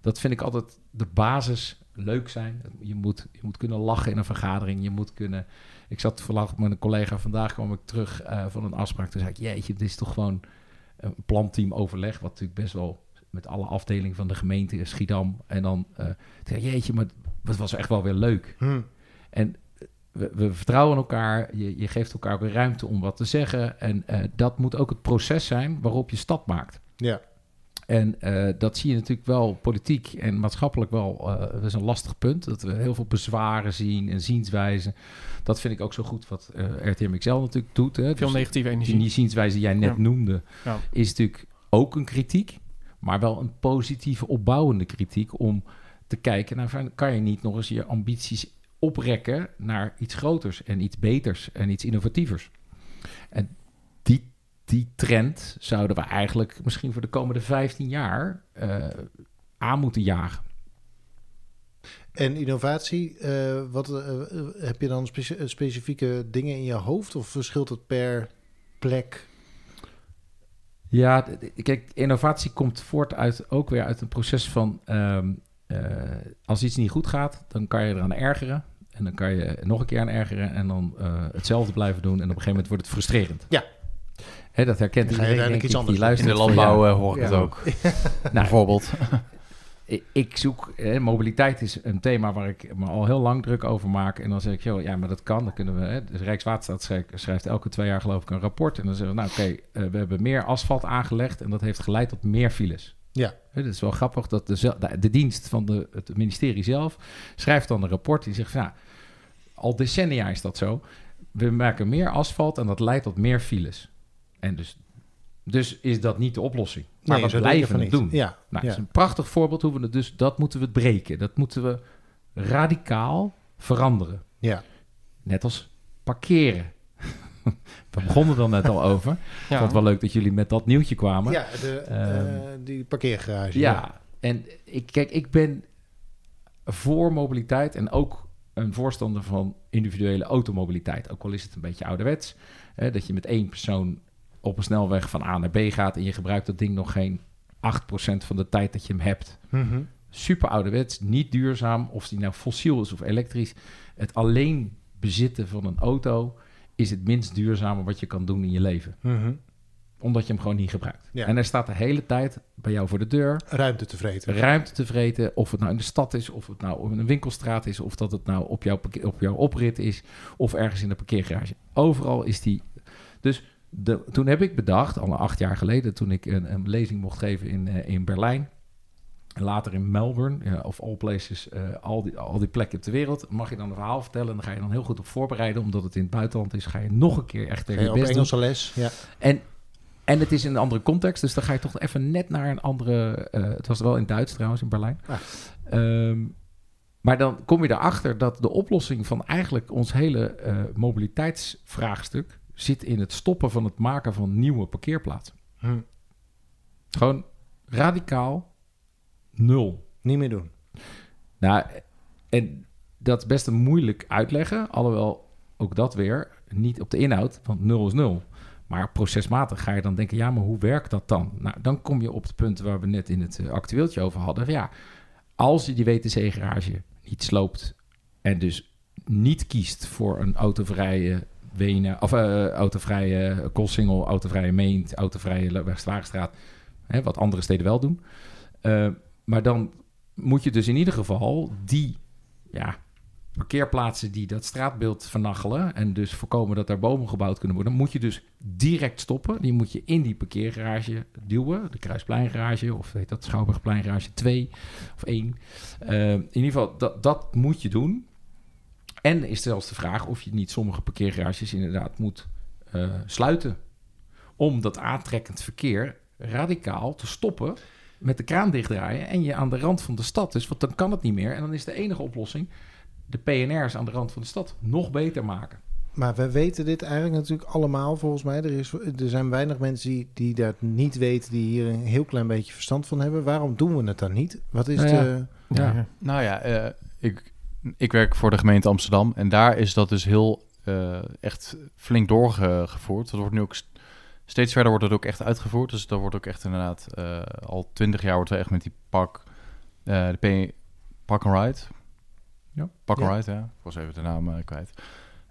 Dat vind ik altijd de basis leuk zijn. Je moet, je moet kunnen lachen in een vergadering. Je moet kunnen ik zat toevallig met een collega, vandaag kwam ik terug eh, van een afspraak. Toen zei ik, jeetje, dit is toch gewoon een planteam overleg, wat natuurlijk best wel met alle afdelingen van de gemeente Schiedam. En dan eh, zei jeetje, maar het was echt wel weer leuk. Hm. En we, we vertrouwen elkaar, je, je geeft elkaar weer ruimte om wat te zeggen. En eh, dat moet ook het proces zijn waarop je stap maakt. Ja. En eh, dat zie je natuurlijk wel politiek en maatschappelijk wel. eh, dat is een lastig punt. Dat we heel veel bezwaren zien en zienswijzen. Dat vind ik ook zo goed wat eh RTM XL natuurlijk doet. Hè. Veel Dus negatieve die, energie. die zienswijze die jij net Ja. noemde, Ja. is natuurlijk ook een kritiek. Maar wel een positieve, opbouwende kritiek om te kijken naar... van, kan je niet nog eens je ambities oprekken naar iets groters en iets beters en iets innovatievers. En die, die trend zouden we eigenlijk misschien voor de komende 15 jaar eh, aan moeten jagen. En innovatie, eh, wat, eh, heb je dan speci- specifieke dingen in je hoofd of verschilt het per plek? Ja, kijk, innovatie komt voort uit ook weer uit een proces van ehm, eh, als iets niet goed gaat, dan kan je eraan ergeren. En dan kan je nog een keer aan ergeren en dan eh, hetzelfde blijven doen. En op een gegeven moment wordt het frustrerend. Ja. Hè, dat herkent Dan ga je iedereen, uiteindelijk denk iets ik, anders die. In de landbouw ja, eh, hoor ik Ja. het ook. nou, Bijvoorbeeld. ik- ik zoek, hè, mobiliteit is een thema waar ik me al heel lang druk over maak. En dan zeg ik, joh, ja, maar dat kan. Dan kunnen we, hè, de Rijkswaterstaat schrijft, schrijft elke twee jaar geloof ik een rapport. En dan zeggen we, nou oké, eh, we hebben meer asfalt aangelegd en dat heeft geleid tot meer files. Ja. Het is wel grappig dat de, de, de dienst van de, het ministerie zelf schrijft dan een rapport die zegt, nou, al decennia is dat zo. We maken meer asfalt en dat leidt tot meer files. En dus, dus is dat niet de oplossing. Maar Nee, we blijven het niet. doen. Ja, Nou, ja. is een prachtig voorbeeld hoe we het dus, dat moeten we breken. Dat moeten we radicaal veranderen. ja. Net als parkeren. We begonnen er net al over. Ik Ja. vond het wel leuk dat jullie met dat nieuwtje kwamen. ja de, Ehm, eh, die parkeergarage. Ja, en ik, kijk, ik ben voor mobiliteit en ook een voorstander van individuele automobiliteit. Ook al is het een beetje ouderwets. Hè, dat je met één persoon op een snelweg van A naar B gaat en je gebruikt dat ding nog geen 8% van de tijd dat je hem hebt. Mhm. Super ouderwets, niet duurzaam, of die nou fossiel is of elektrisch. Het alleen bezitten van een auto is het minst duurzame wat je kan doen in je leven. Mhm. Omdat je hem gewoon niet gebruikt. Ja. En hij staat de hele tijd bij jou voor de deur Ruimte te vreten. ruimte te vreten. Of het nou in de stad is, of het nou op een winkelstraat is, of dat het nou op jouw, op jouw oprit is, of ergens in de parkeergarage. Overal is die. Dus de, toen heb ik bedacht, al acht jaar geleden, toen ik een, een lezing mocht geven in, eh, in Berlijn. En later in Melbourne, of all places, eh, al, die, al die plekken ter wereld. Mag je dan een verhaal vertellen en dan ga je dan heel goed op voorbereiden. Omdat het in het buitenland is, ga je nog een keer echt tegen je doen. Engelse les. Ja. En, En het is in een andere context, dus dan ga je toch even net naar een andere... eh, het was wel in Duits trouwens, in Berlijn. Ah. Ehm, maar dan kom je erachter dat de oplossing van eigenlijk ons hele eh, mobiliteitsvraagstuk... zit in het stoppen van het maken van nieuwe parkeerplaatsen. Hm. Gewoon radicaal nul. Niet meer doen. Nou, en dat is best een moeilijk uitleggen. Alhoewel ook dat weer niet op de inhoud, want nul is nul. Maar procesmatig ga je dan denken, ja, maar hoe werkt dat dan? Nou, dan kom je op het punt waar we net in het eh, actueeltje over hadden. Ja, als je die WTC-garage niet sloopt en dus niet kiest voor een autovrije Wenen, of eh, autovrije Koolsingel, autovrije Meent, autovrije Westwagenstraat, hè, wat andere steden wel doen. Eh, maar dan moet je dus in ieder geval die ja, parkeerplaatsen die dat straatbeeld vernachelen en dus voorkomen dat daar bomen gebouwd kunnen worden, moet je dus direct stoppen. Die moet je in die parkeergarage duwen, de Kruispleingarage of weet dat Schouwburgpleingarage 2 of 1. Eh, in ieder geval, dat, dat moet je doen. En is zelfs de vraag of je niet sommige parkeergarages inderdaad moet eh, sluiten. Om dat aantrekkend verkeer radicaal te stoppen met de kraan dichtdraaien en je aan de rand van de stad dus, want dan kan het niet meer. En dan is de enige oplossing de PNR's aan de rand van de stad nog beter maken. Maar we weten dit eigenlijk natuurlijk allemaal volgens mij. Er, is, er zijn weinig mensen die, die dat niet weten, die hier een heel klein beetje verstand van hebben. Waarom doen we het dan niet? Wat is Nou ja. de... Ja. Ja. Nou ja, eh, ik, ik werk voor de gemeente Amsterdam en daar is dat dus heel eh, echt flink doorgevoerd. Dat wordt nu ook st- steeds verder wordt het ook echt uitgevoerd. Dus daar wordt ook echt inderdaad eh, al twintig jaar wordt er echt met die pak, eh, de P, Park and Ride. Ja. Park and Ja. Ride, ja. Ik was even de naam eh, kwijt.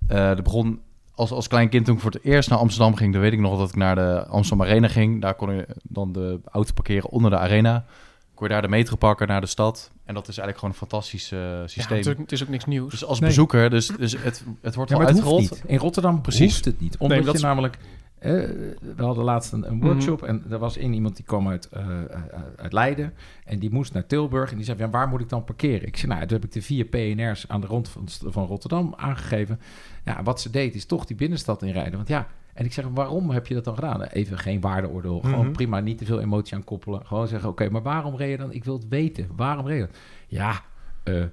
Eh dat begon als, als klein kind toen ik voor het eerst naar Amsterdam ging. Dan weet ik nog dat ik naar de Amsterdam Arena ging. Daar kon je dan de auto parkeren onder de arena. Kon je daar de metro pakken naar de stad. En dat is eigenlijk gewoon een fantastisch eh, Ja, systeem. het, is ook, het is ook niks nieuws. dus als Nee. bezoeker, dus, dus het, het wordt Ja, wel uitgerold. niet. In Rotterdam Precies. hoeft het niet. Omdat Nee, dat je is- namelijk... eh, we hadden laatst een, een workshop en er was één iemand die kwam uit, eh, uit Leiden en die moest naar Tilburg en die zei, ja, waar moet ik dan parkeren? Ik zei, nou, toen heb ik de vier PNR's aan de rond van, van Rotterdam aangegeven. Ja, wat ze deed is toch die binnenstad inrijden. Want ja, en ik zeg, waarom heb je dat dan gedaan? Even geen waardeoordeel, gewoon Mhm. prima, niet te veel emotie aan koppelen. Gewoon zeggen, oké, maar waarom reed je dan? Ik wil het weten. Waarom reed je? Ja, eh,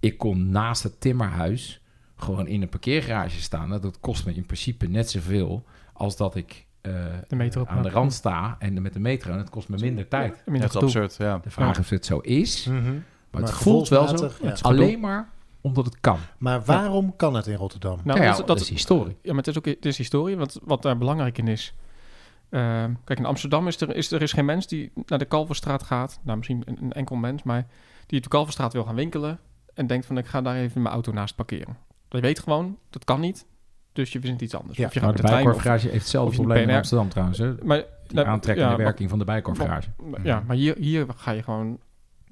ik kon naast het timmerhuis gewoon in een parkeergarage staan. Nou, Dat kost me in principe net zoveel als dat ik eh, De metro aan de rand sta en met de metro. En het kost me minder tijd. Ja, dat is gedoe. absurd, ja. De vraag is of het zo is, Mhm. maar, Maar het voelt wel zo. gevoelsmatig, ja. Het is alleen maar omdat het kan. Maar waarom kan het in Rotterdam? Nou, ja, dat, dat, dat, is historie. Ja, maar het is ook het is historie. Wat, wat daar belangrijk in is. Ehm, kijk, in Amsterdam is er, is er is geen mens die naar de Kalverstraat gaat. Nou, misschien een, een enkel mens, maar die op de Kalverstraat wil gaan winkelen. En denkt van, ik ga daar even mijn auto naast parkeren. Je weet gewoon, dat kan niet. Dus je verzint iets anders. Ja, of je Maar gaat de Bijkorfgarage heeft hetzelfde probleem in. Amsterdam trouwens. Hè? maar, nou, aantrekkende ja, werking van de Bijkorfgarage. maar- Ja, maar hier, hier ga je gewoon...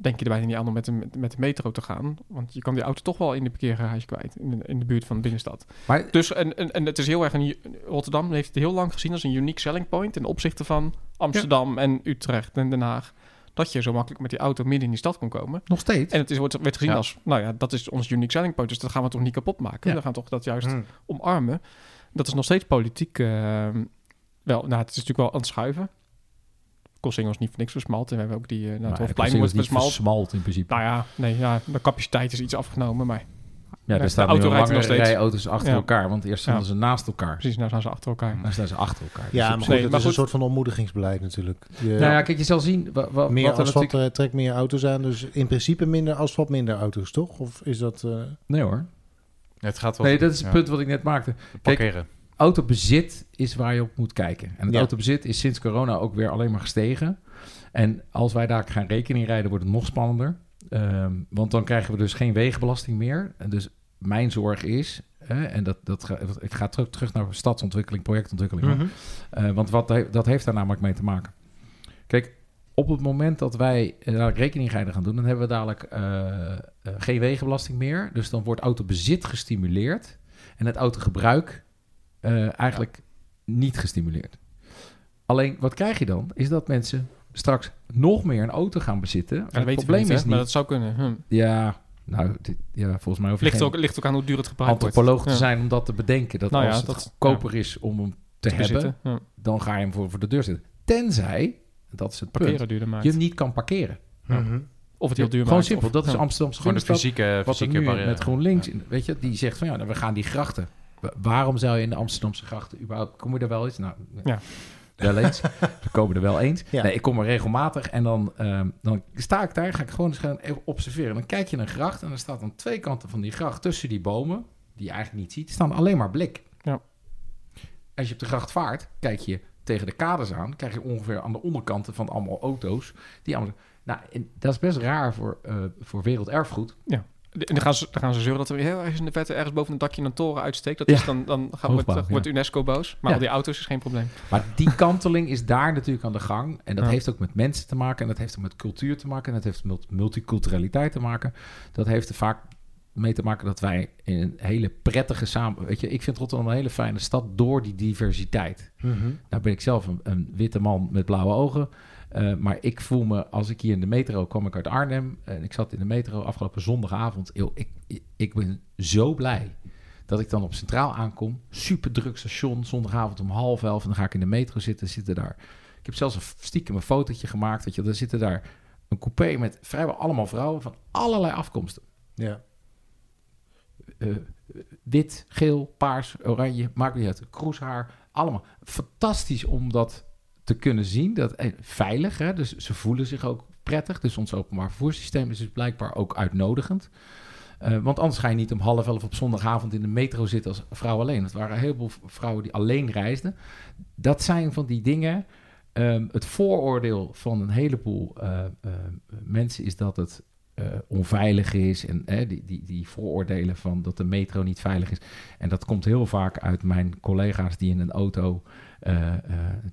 Denk je er bijna niet aan om met de, met, de metro te gaan. Want je kan die auto toch wel in de parkeergarage kwijt. In de, in de buurt van de binnenstad. Maar Dus en, en, en het is heel erg een Rotterdam heeft het heel lang gezien als een unique selling point ten opzichte van Amsterdam en Utrecht en Den Haag. Dat je zo makkelijk met die auto midden in die stad kon komen. nog steeds. En het is, wordt, werd gezien Ja. als, nou ja, dat is ons unique selling point. Dus dat gaan we toch niet kapot maken. Ja. We gaan toch dat juist Hm. omarmen. Dat is nog steeds politiek. eh, wel, nou, het is natuurlijk wel aan het schuiven. Kossingel is niet voor niks versmalt. En we hebben ook die, uh, nou, het hoofdplein het wordt is niet versmald. versmalt in principe. Nou ja, nee, ja, de capaciteit is iets afgenomen, maar ja, de er staat nu auto nog steeds. rij auto's achter Ja. elkaar. Want eerst stonden Ja. ze naast elkaar. precies, nou zijn ze achter elkaar. Dan staan ze achter elkaar. Dus Ja, op maar Nee, het is een soort van ontmoedigingsbeleid natuurlijk. Je, Nou ja, kijk, je zal zien wa- wa- meer wat asfalt natuurlijk... eh, trekt meer auto's aan. Dus in principe minder asfalt, minder auto's, toch? Of is dat... eh, Nee hoor. Het gaat wel. Nee, dat is het ja, punt wat ik net maakte. Parkeren. Autobezit is waar je op moet kijken. En het Ja. autobezit is sinds corona ook weer alleen maar gestegen. En als wij daar gaan rekening rijden, wordt het nog spannender. Ehm, want dan krijgen we dus geen wegenbelasting meer. En dus mijn zorg is, hè, en dat, dat ga, ik ga terug, terug naar stadsontwikkeling, projectontwikkeling. mhm. Eh, want wat, dat heeft daar namelijk mee te maken. Kijk, op het moment dat wij eh, rekening gaan doen, dan hebben we dadelijk eh, geen wegenbelasting meer. Dus dan wordt autobezit gestimuleerd en het autogebruik eh, eigenlijk niet gestimuleerd. Alleen wat krijg je dan? Is dat mensen straks nog meer een auto gaan bezitten. Ja, het probleem niet, is niet. maar dat zou kunnen. Hm. Ja, nou, dit, ja, volgens mij hoef Ligt, ook, ligt ook aan hoe duur het gebruikt wordt. antropoloog te Ja. zijn om dat te bedenken. Dat Nou ja, als het dat- goedkoper is om een te hebben, dan ga je hem voor, voor de deur zetten. Tenzij, dat is het punt, Parkeren duurder maakt. je hem niet kan parkeren. Ja. Mhm. Of het heel duur Gewoon maakt. simpel, of- dat is ja. Amsterdamse Gewoon de fysieke, Wat fysieke nu barrière. met GroenLinks, in- weet je, die zegt van ja, nou, we gaan die grachten. Wa- Waarom zou je in de Amsterdamse grachten überhaupt, kom je er wel eens? Nou, Ja. Wel eens. we komen er wel eens. Ja. Nee, ik kom er regelmatig en dan, ehm, dan sta ik daar, ga ik gewoon eens gaan even observeren. Dan kijk je een gracht en er staat aan twee kanten van die gracht, tussen die bomen, die je eigenlijk niet ziet, staan alleen maar blik. Ja. Als je op de gracht vaart, kijk je tegen de kaders aan, krijg je ongeveer aan de onderkanten van allemaal auto's. Die allemaal, nou, en dat is best raar voor, eh, voor werelderfgoed. En dan gaan, ze, dan gaan ze zeuren dat er heel ergens in de verte ergens boven een dakje een toren uitsteekt. Dat Ja. is dan, dan gaat, Hoogbouw, wordt, ja. wordt UNESCO boos. Maar Ja. al die auto's is geen probleem. Maar die kanteling is daar natuurlijk aan de gang. En dat Ja. heeft ook met mensen te maken. En dat heeft ook met cultuur te maken. En dat heeft met multiculturaliteit te maken. Dat heeft er vaak mee te maken dat wij in een hele prettige samen... Weet je, ik vind Rotterdam een hele fijne stad door die diversiteit. Mhm. Nou ben ik zelf een, een witte man met blauwe ogen. Eh, maar ik voel me, als ik hier in de metro kwam, ik uit Arnhem. En ik zat in de metro afgelopen zondagavond. Ik, ik ben zo blij dat ik dan op Centraal aankom. Super druk station, zondagavond om half elf. En dan ga ik in de metro zitten, zitten daar. Ik heb zelfs een stiekem een fotootje gemaakt. Weet je, er zitten daar een coupé met vrijwel allemaal vrouwen van allerlei afkomsten. Ja. Eh, wit, geel, paars, oranje, maakt niet uit. Kroeshaar, allemaal. Fantastisch om dat te kunnen zien. Dat, eh, veilig, hè? dus ze voelen zich ook prettig. Dus ons openbaar vervoerssysteem is dus blijkbaar ook uitnodigend. Eh, want anders ga je niet om half elf op zondagavond in de metro zitten als vrouw alleen. Het waren een heleboel vrouwen die alleen reisden. Dat zijn van die dingen. Ehm, het vooroordeel van een heleboel eh, mensen is dat het onveilig is. En die, die, die vooroordelen van dat de metro niet veilig is. En dat komt heel vaak uit mijn collega's die in een auto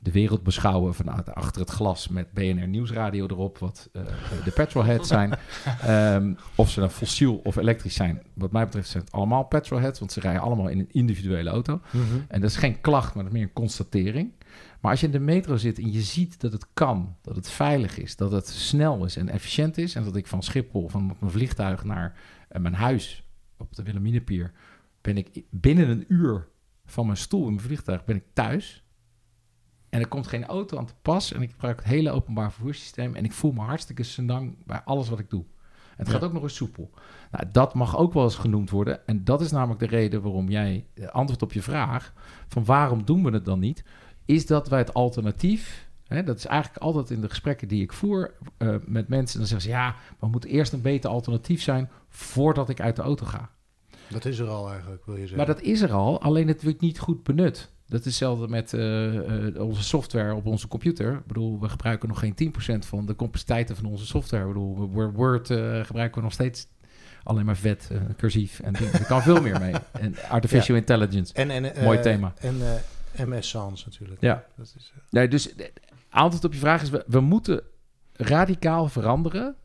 de wereld beschouwen vanuit achter het glas met BNR Nieuwsradio erop, wat eh, de petrolheads zijn. Ehm, of ze dan fossiel of elektrisch zijn. Wat mij betreft zijn het allemaal petrolheads, want ze rijden allemaal in een individuele auto. Mhm. En dat is geen klacht, maar dat is meer een constatering. Maar als je in de metro zit en je ziet dat het kan, dat het veilig is, dat het snel is en efficiënt is, en dat ik van Schiphol, van mijn vliegtuig naar eh, mijn huis op de Wilhelminapier, ben ik binnen een uur van mijn stoel in mijn vliegtuig ben ik thuis. En er komt geen auto aan te pas en ik gebruik het hele openbaar vervoerssysteem en ik voel me hartstikke senang bij alles wat ik doe. Het Ja. gaat ook nog eens soepel. Nou, dat mag ook wel eens genoemd worden. En dat is namelijk de reden waarom jij eh, antwoord op je vraag van waarom doen we het dan niet, is dat wij het alternatief, hè, dat is eigenlijk altijd in de gesprekken die ik voer eh, met mensen, dan zeggen ze ja, maar moet eerst een beter alternatief zijn voordat ik uit de auto ga. Dat is er al eigenlijk, wil je zeggen. Maar dat is er al, alleen het wordt niet goed benut. Dat is hetzelfde met eh, eh, onze software op onze computer. Ik bedoel, we gebruiken nog geen 10% van de capaciteiten van onze software. Ik bedoel, Word- Word eh, gebruiken we nog steeds alleen maar vet, cursief en dingen. Er kan veel meer mee. En artificial intelligence. En, en, Mooi thema. En MS Sans natuurlijk. Ja. Dat is, Nee, dus antwoord op je vraag is: we, we moeten radicaal veranderen,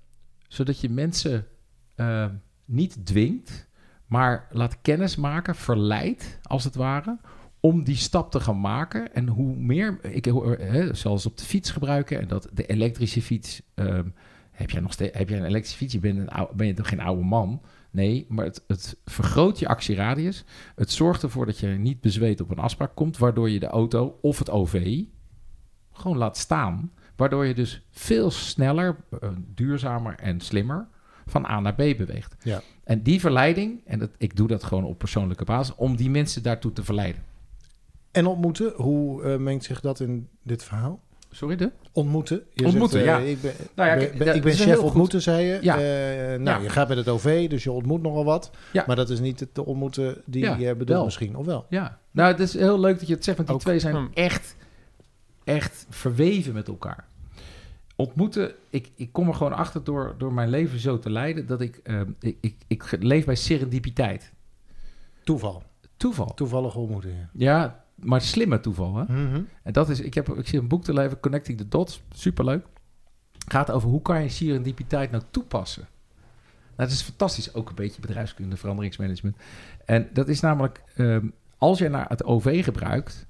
zodat je mensen eh, niet dwingt, maar laat kennis maken, verleidt als het ware, om die stap te gaan maken. En hoe meer, ik hoor, hè, zoals op de fiets gebruiken en dat de elektrische fiets. ehm, heb jij nog steeds, heb jij een elektrische fiets? Je bent, een oude, ben je toch geen oude man? Nee, maar het, het vergroot je actieradius. Het zorgt ervoor dat je niet bezweet op een afspraak komt, waardoor je de auto of het OV gewoon laat staan. Waardoor je dus veel sneller, eh, duurzamer en slimmer van A naar B beweegt. Ja. En die verleiding, en dat, ik doe dat gewoon op persoonlijke basis, om die mensen daartoe te verleiden. En ontmoeten, hoe eh, mengt zich dat in dit verhaal? Sorry, de? Ontmoeten. Je Ontmoeten, zegt, ja. eh, Ik ben, Nou ja, ben- ik ben chef goed. ontmoeten, zei je. Ja. Eh, nou, Ja. je gaat met het OV, dus je ontmoet nogal wat. Ja. Maar dat is niet het ontmoeten die Ja, je bedoelt wel. misschien, of wel? Ja. Nou, het is heel leuk dat je het zegt, want die Ook, twee zijn hmm. echt, echt verweven met elkaar. Ontmoeten, ik, ik kom er gewoon achter door, door mijn leven zo te leiden, dat ik, eh, ik, ik, ik leef bij serendipiteit. Toeval. Toeval. Toevallige ontmoetingen. Ja, maar slimme toeval, hè? Mhm. En dat is, ik, heb, ik zie een boek te leven, Connecting the Dots, superleuk. Gaat over hoe kan je serendipiteit nou toepassen. Nou, dat is fantastisch, ook een beetje bedrijfskunde, veranderingsmanagement. En dat is namelijk, ehm, als je naar het OV gebruikt,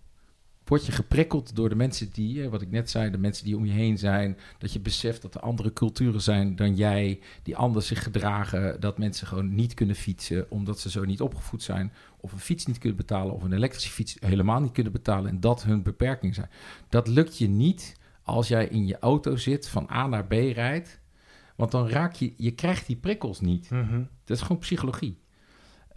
word je geprikkeld door de mensen die, eh, wat ik net zei, de mensen die om je heen zijn. Dat je beseft dat er andere culturen zijn dan jij, die anders zich gedragen. Dat mensen gewoon niet kunnen fietsen omdat ze zo niet opgevoed zijn. Of een fiets niet kunnen betalen, of een elektrische fiets helemaal niet kunnen betalen. En dat hun beperking zijn. Dat lukt je niet als jij in je auto zit, van A naar B rijdt. Want dan raak je, je krijgt die prikkels niet. Mhm. Dat is gewoon psychologie.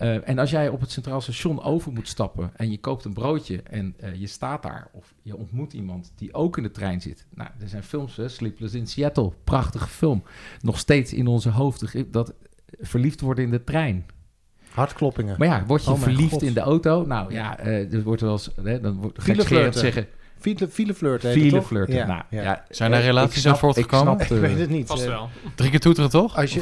Eh, en als jij op het Centraal Station over moet stappen en je koopt een broodje en eh, je staat daar of je ontmoet iemand die ook in de trein zit. Nou, er zijn films, hè, Sleepless in Seattle, prachtige film. Nog steeds in onze hoofden, dat verliefd worden in de trein. Hartkloppingen. Maar ja, word je Oh verliefd God. in de auto? Nou ja, eh er wordt wel eens, hè, dan wordt gekscherend zeggen, File, het file toch? flirten. Ja, Nou, ja. ja. Zijn daar relaties uit voortgekomen? Ik, snap, Ik weet het niet. Vast Eh, wel. Drie keer toeteren, toch? Als je,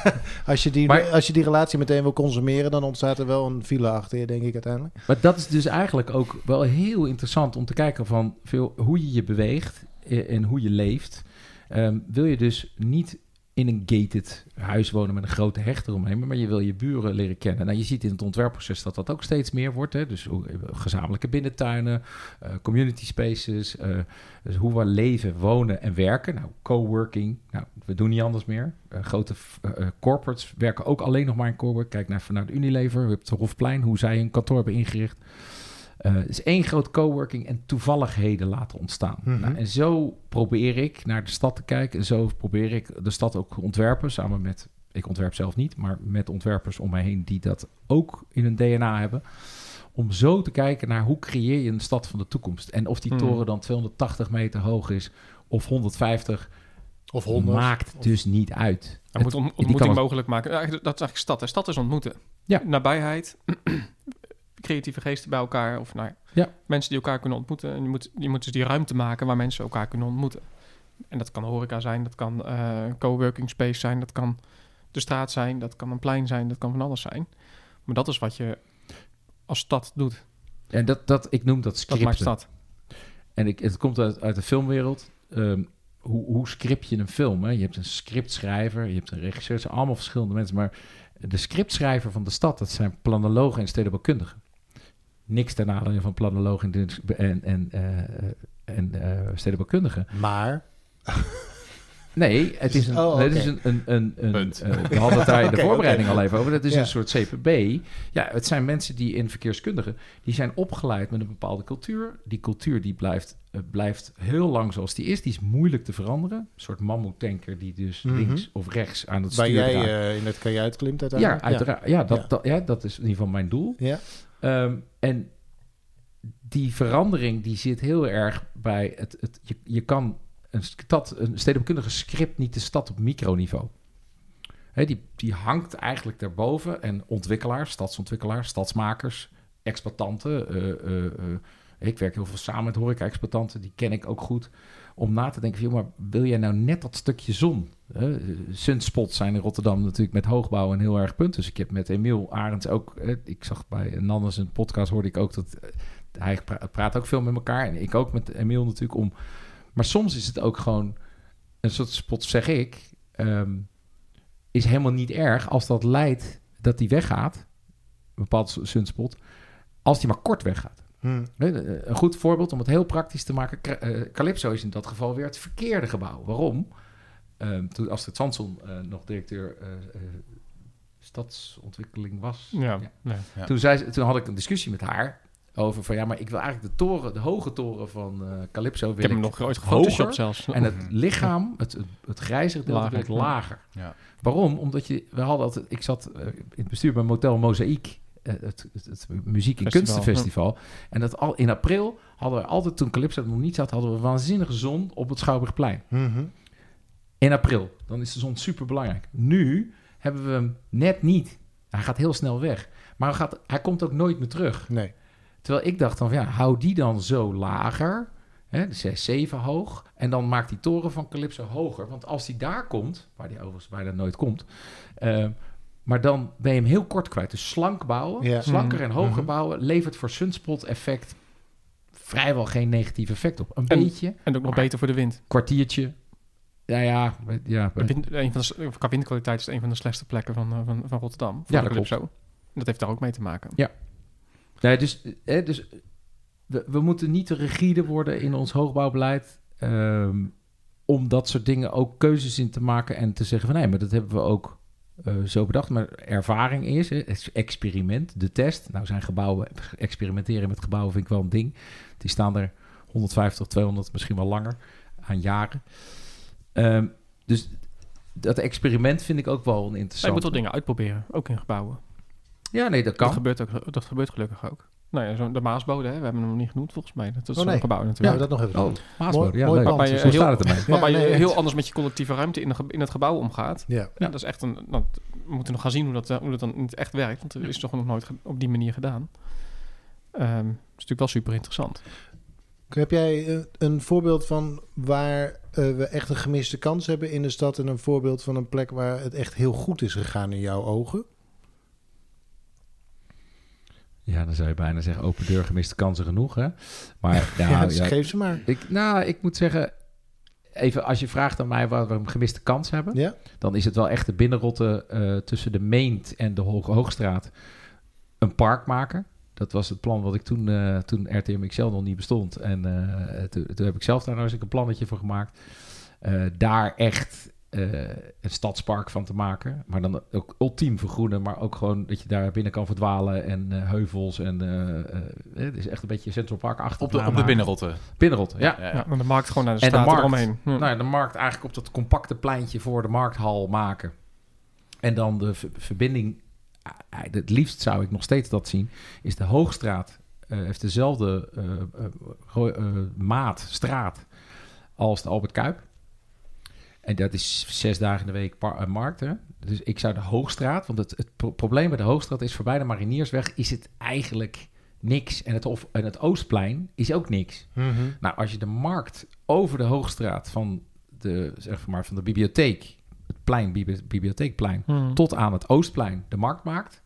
als, je die, Maar- als je die relatie meteen wil consumeren, dan ontstaat er wel een file achter je, denk ik uiteindelijk. Maar dat is dus eigenlijk ook wel heel interessant om te kijken van veel, hoe je je beweegt eh, en hoe je leeft. Ehm, wil je dus niet in een gated huis wonen met een grote heg eromheen, maar je wil je buren leren kennen. Nou, je ziet in het ontwerpproces dat dat ook steeds meer wordt. Hè? Dus gezamenlijke binnentuinen, eh, community spaces, eh, dus hoe we leven, wonen en werken. Nou, coworking, nou, we doen niet anders meer. Eh, grote corporates werken ook alleen nog maar in cowork. Kijk naar vanuit Unilever, hebben het Hofplein, hoe zij een kantoor hebben ingericht. Eh, het is één groot coworking en toevalligheden laten ontstaan. Mhm. nou, en zo probeer ik naar de stad te kijken. En zo probeer ik de stad ook te ontwerpen. Samen met, ik ontwerp zelf niet, maar met ontwerpers om mij heen die dat ook in hun DNA hebben. Om zo te kijken naar hoe creëer je een stad van de toekomst. En of die Hmm. toren dan 280 meter hoog is of 150, Of honderd. maakt dus niet uit. Hij moet ontmoeting kan het- mogelijk maken. Dat is eigenlijk stad. Hè. Stad is ontmoeten. Ja. Nabijheid, creatieve geesten bij elkaar. Of nou, ja, mensen die elkaar kunnen ontmoeten. En je moet, je moet dus die ruimte maken waar mensen elkaar kunnen ontmoeten. En dat kan horeca zijn, dat kan eh coworking space zijn, dat kan de straat zijn, dat kan een plein zijn, dat kan van alles zijn. Maar dat is wat je als stad doet. En dat, dat, ik noem dat Dat scripten. maakt stad. En ik, het komt uit, uit de filmwereld. Ehm, hoe, hoe script je een film? Hè? Je hebt een scriptschrijver, je hebt een regisseur. Het zijn allemaal verschillende mensen. Maar de scriptschrijver van de stad, dat zijn planologen en stedenbouwkundigen. Niks ten nadele van planologen en, en, en, eh, en eh, stedenbouwkundigen. Maar, Nee, het is een, Oh, het is een, een, een, een Punt. eh, we hadden het daar in de voorbereiding al even over. Dat is Ja. een soort CPB. Ja, het zijn mensen die in verkeerskundigen, die zijn opgeleid met een bepaalde cultuur. Die cultuur die blijft, blijft heel lang zoals die is. Die is moeilijk te veranderen. Een soort mammoetanker die dus Mhm. links of rechts aan het waar stuur jij draait. eh, in het kajuit klimt ja, uiteindelijk. uiteraard. Ja, dat, Ja. Dat, ja, dat is in ieder geval mijn doel. Ja. Ehm, en die verandering die zit heel erg bij het. het je, je kan een stad, een stedenbouwkundige script niet de stad op microniveau. Hè, die, die hangt eigenlijk daarboven. En ontwikkelaars, stadsontwikkelaars, stadsmakers, exploitanten. eh, eh, eh, ik werk heel veel samen met horeca-exploitanten, die ken ik ook goed. Om na te denken, van, joh, maar wil jij nou net dat stukje zon? Sunspots zijn in Rotterdam natuurlijk met hoogbouw een heel erg punt. Dus ik heb met Emiel Arends ook... ik zag bij Nannes een podcast, hoorde ik ook dat... eh, hij pra- praat ook veel met elkaar. En ik ook met Emiel natuurlijk om... Maar soms is het ook gewoon... Een soort spot, zeg ik... ehm, is helemaal niet erg als dat leidt dat die weggaat. Een bepaald sunspot. Als die maar kort weggaat. Hm. Hè, eh, Een goed voorbeeld om het heel praktisch te maken. Eh, Calypso is in dat geval weer het verkeerde gebouw. Waarom? Ehm, toen Astrid Samson eh, nog directeur eh, eh, stadsontwikkeling was. Ja, Ja. Nee. Ja. Toen, zei ze, toen had ik een discussie met haar over van ja, maar ik wil eigenlijk de toren, de hoge toren van eh Calypso. Ik Wil heb hem nog ooit hoger gefotoshopt zelfs. En het lichaam, het, het, het grijze gedeelte, Lager, ik lager. Ja. Waarom? Omdat je, we hadden altijd, ik zat in het bestuur bij Motel Mozaïek, het, het, het muziek- en Festival, kunstenfestival. En dat al in april hadden we altijd, toen Calypso nog niet zat, hadden we waanzinnige zon op het Schouwburgplein. Mhm. In april. Dan is de zon super belangrijk. Nu hebben we hem net niet. Hij gaat heel snel weg. Maar hij, gaat, hij komt ook nooit meer terug. Nee. Terwijl ik dacht dan, van, ja, hou die dan zo lager. Hè, dus hij is 7 hoog. En dan maakt die toren van Calypso hoger. Want als die daar komt, waar die overigens bijna nooit komt. eh, maar dan ben je hem heel kort kwijt. Dus slank bouwen, Ja. slanker en hoger Mhm. bouwen... levert voor sunspot effect vrijwel geen negatief effect op. Een En- beetje, En ook nog beter voor de wind. kwartiertje. Ja, ja, ja. Wind een van de, qua windkwaliteit is het een van de slechtste plekken van, eh, van, van Rotterdam. Ja, dat klopt. Dat heeft daar ook mee te maken. Nee, dus, eh, dus we, we moeten niet te rigide worden in ons hoogbouwbeleid. ehm, om dat soort dingen ook keuzes in te maken en te zeggen van nee, maar dat hebben we ook eh, zo bedacht. Maar ervaring is, het experiment, de test. Nou zijn gebouwen, experimenteren met gebouwen vind ik wel een ding. Die staan er 150, 200, misschien wel langer aan jaren. Ehm, dus dat experiment vind ik ook wel een Ja, je interessant. moet wel dingen uitproberen, ook in gebouwen. Ja, nee, dat Dat kan. gebeurt, ook, dat gebeurt gelukkig ook. Nou ja, zo de Maasbode, hè, we hebben hem nog niet genoemd volgens mij. Dat is Oh, zo'n nee. gebouw Ja, natuurlijk. dat nog even. Oh. Maasbode, ja, Mooi leuk. pand. Waarbij je Zo heel- staat het erbij. Ja, Waarbij nee, je heel anders met je collectieve ruimte in, de, in het gebouw omgaat. Ja. Ja, dat is echt een. Nou, we moeten nog gaan zien hoe dat, eh, hoe dat dan in het echt werkt. Want er is toch nog nooit op die manier gedaan. Ehm dat is natuurlijk wel super interessant. Heb jij eh, een voorbeeld van waar eh, we echt een gemiste kans hebben in de stad... en een voorbeeld van een plek waar het echt heel goed is gegaan in jouw ogen? Ja, dan zou je bijna zeggen open deur, gemiste kansen genoeg, hè? Maar Ja, ja, dus ja, geef ze maar. ik, nou, ik moet zeggen, even als je vraagt aan mij waar we een gemiste kans hebben, Ja? dan is het wel echt de binnenrotte eh, tussen de Meent en de Hoge Hoogstraat een park maken. Dat was het plan wat ik toen, eh toen RTM XL nog niet bestond. En eh, toen, toen heb ik zelf daar nou eens een plannetje voor gemaakt. Daar echt eh, een stadspark van te maken. Maar dan ook ultiem vergroenen, maar ook gewoon dat je daar binnen kan verdwalen en eh, heuvels. En eh, eh, het is echt een beetje Central Park achter. Op de, op de binnenrotte. Binnenrotte, ja. Ja, de markt gewoon naar de straat markt. eromheen. Hm. Nou ja, de markt eigenlijk op dat compacte pleintje voor de markthal maken. En dan de ver- verbinding, het liefst zou ik nog steeds dat zien, is de Hoogstraat. eh, heeft dezelfde eh, eh, eh, maat, straat, als de Albert Kuip. En dat is zes dagen in de week par- eh, markt. Hè? Dus ik zou de Hoogstraat, want het, het pro- probleem bij de Hoogstraat is voorbij de Mariniersweg is het eigenlijk niks. En het, of, en het Oostplein is ook niks. Nou, als je de markt over de Hoogstraat van de, zeg maar, van de bibliotheek, het plein, bibli- bibliotheekplein, Hm. tot aan het Oostplein de markt maakt,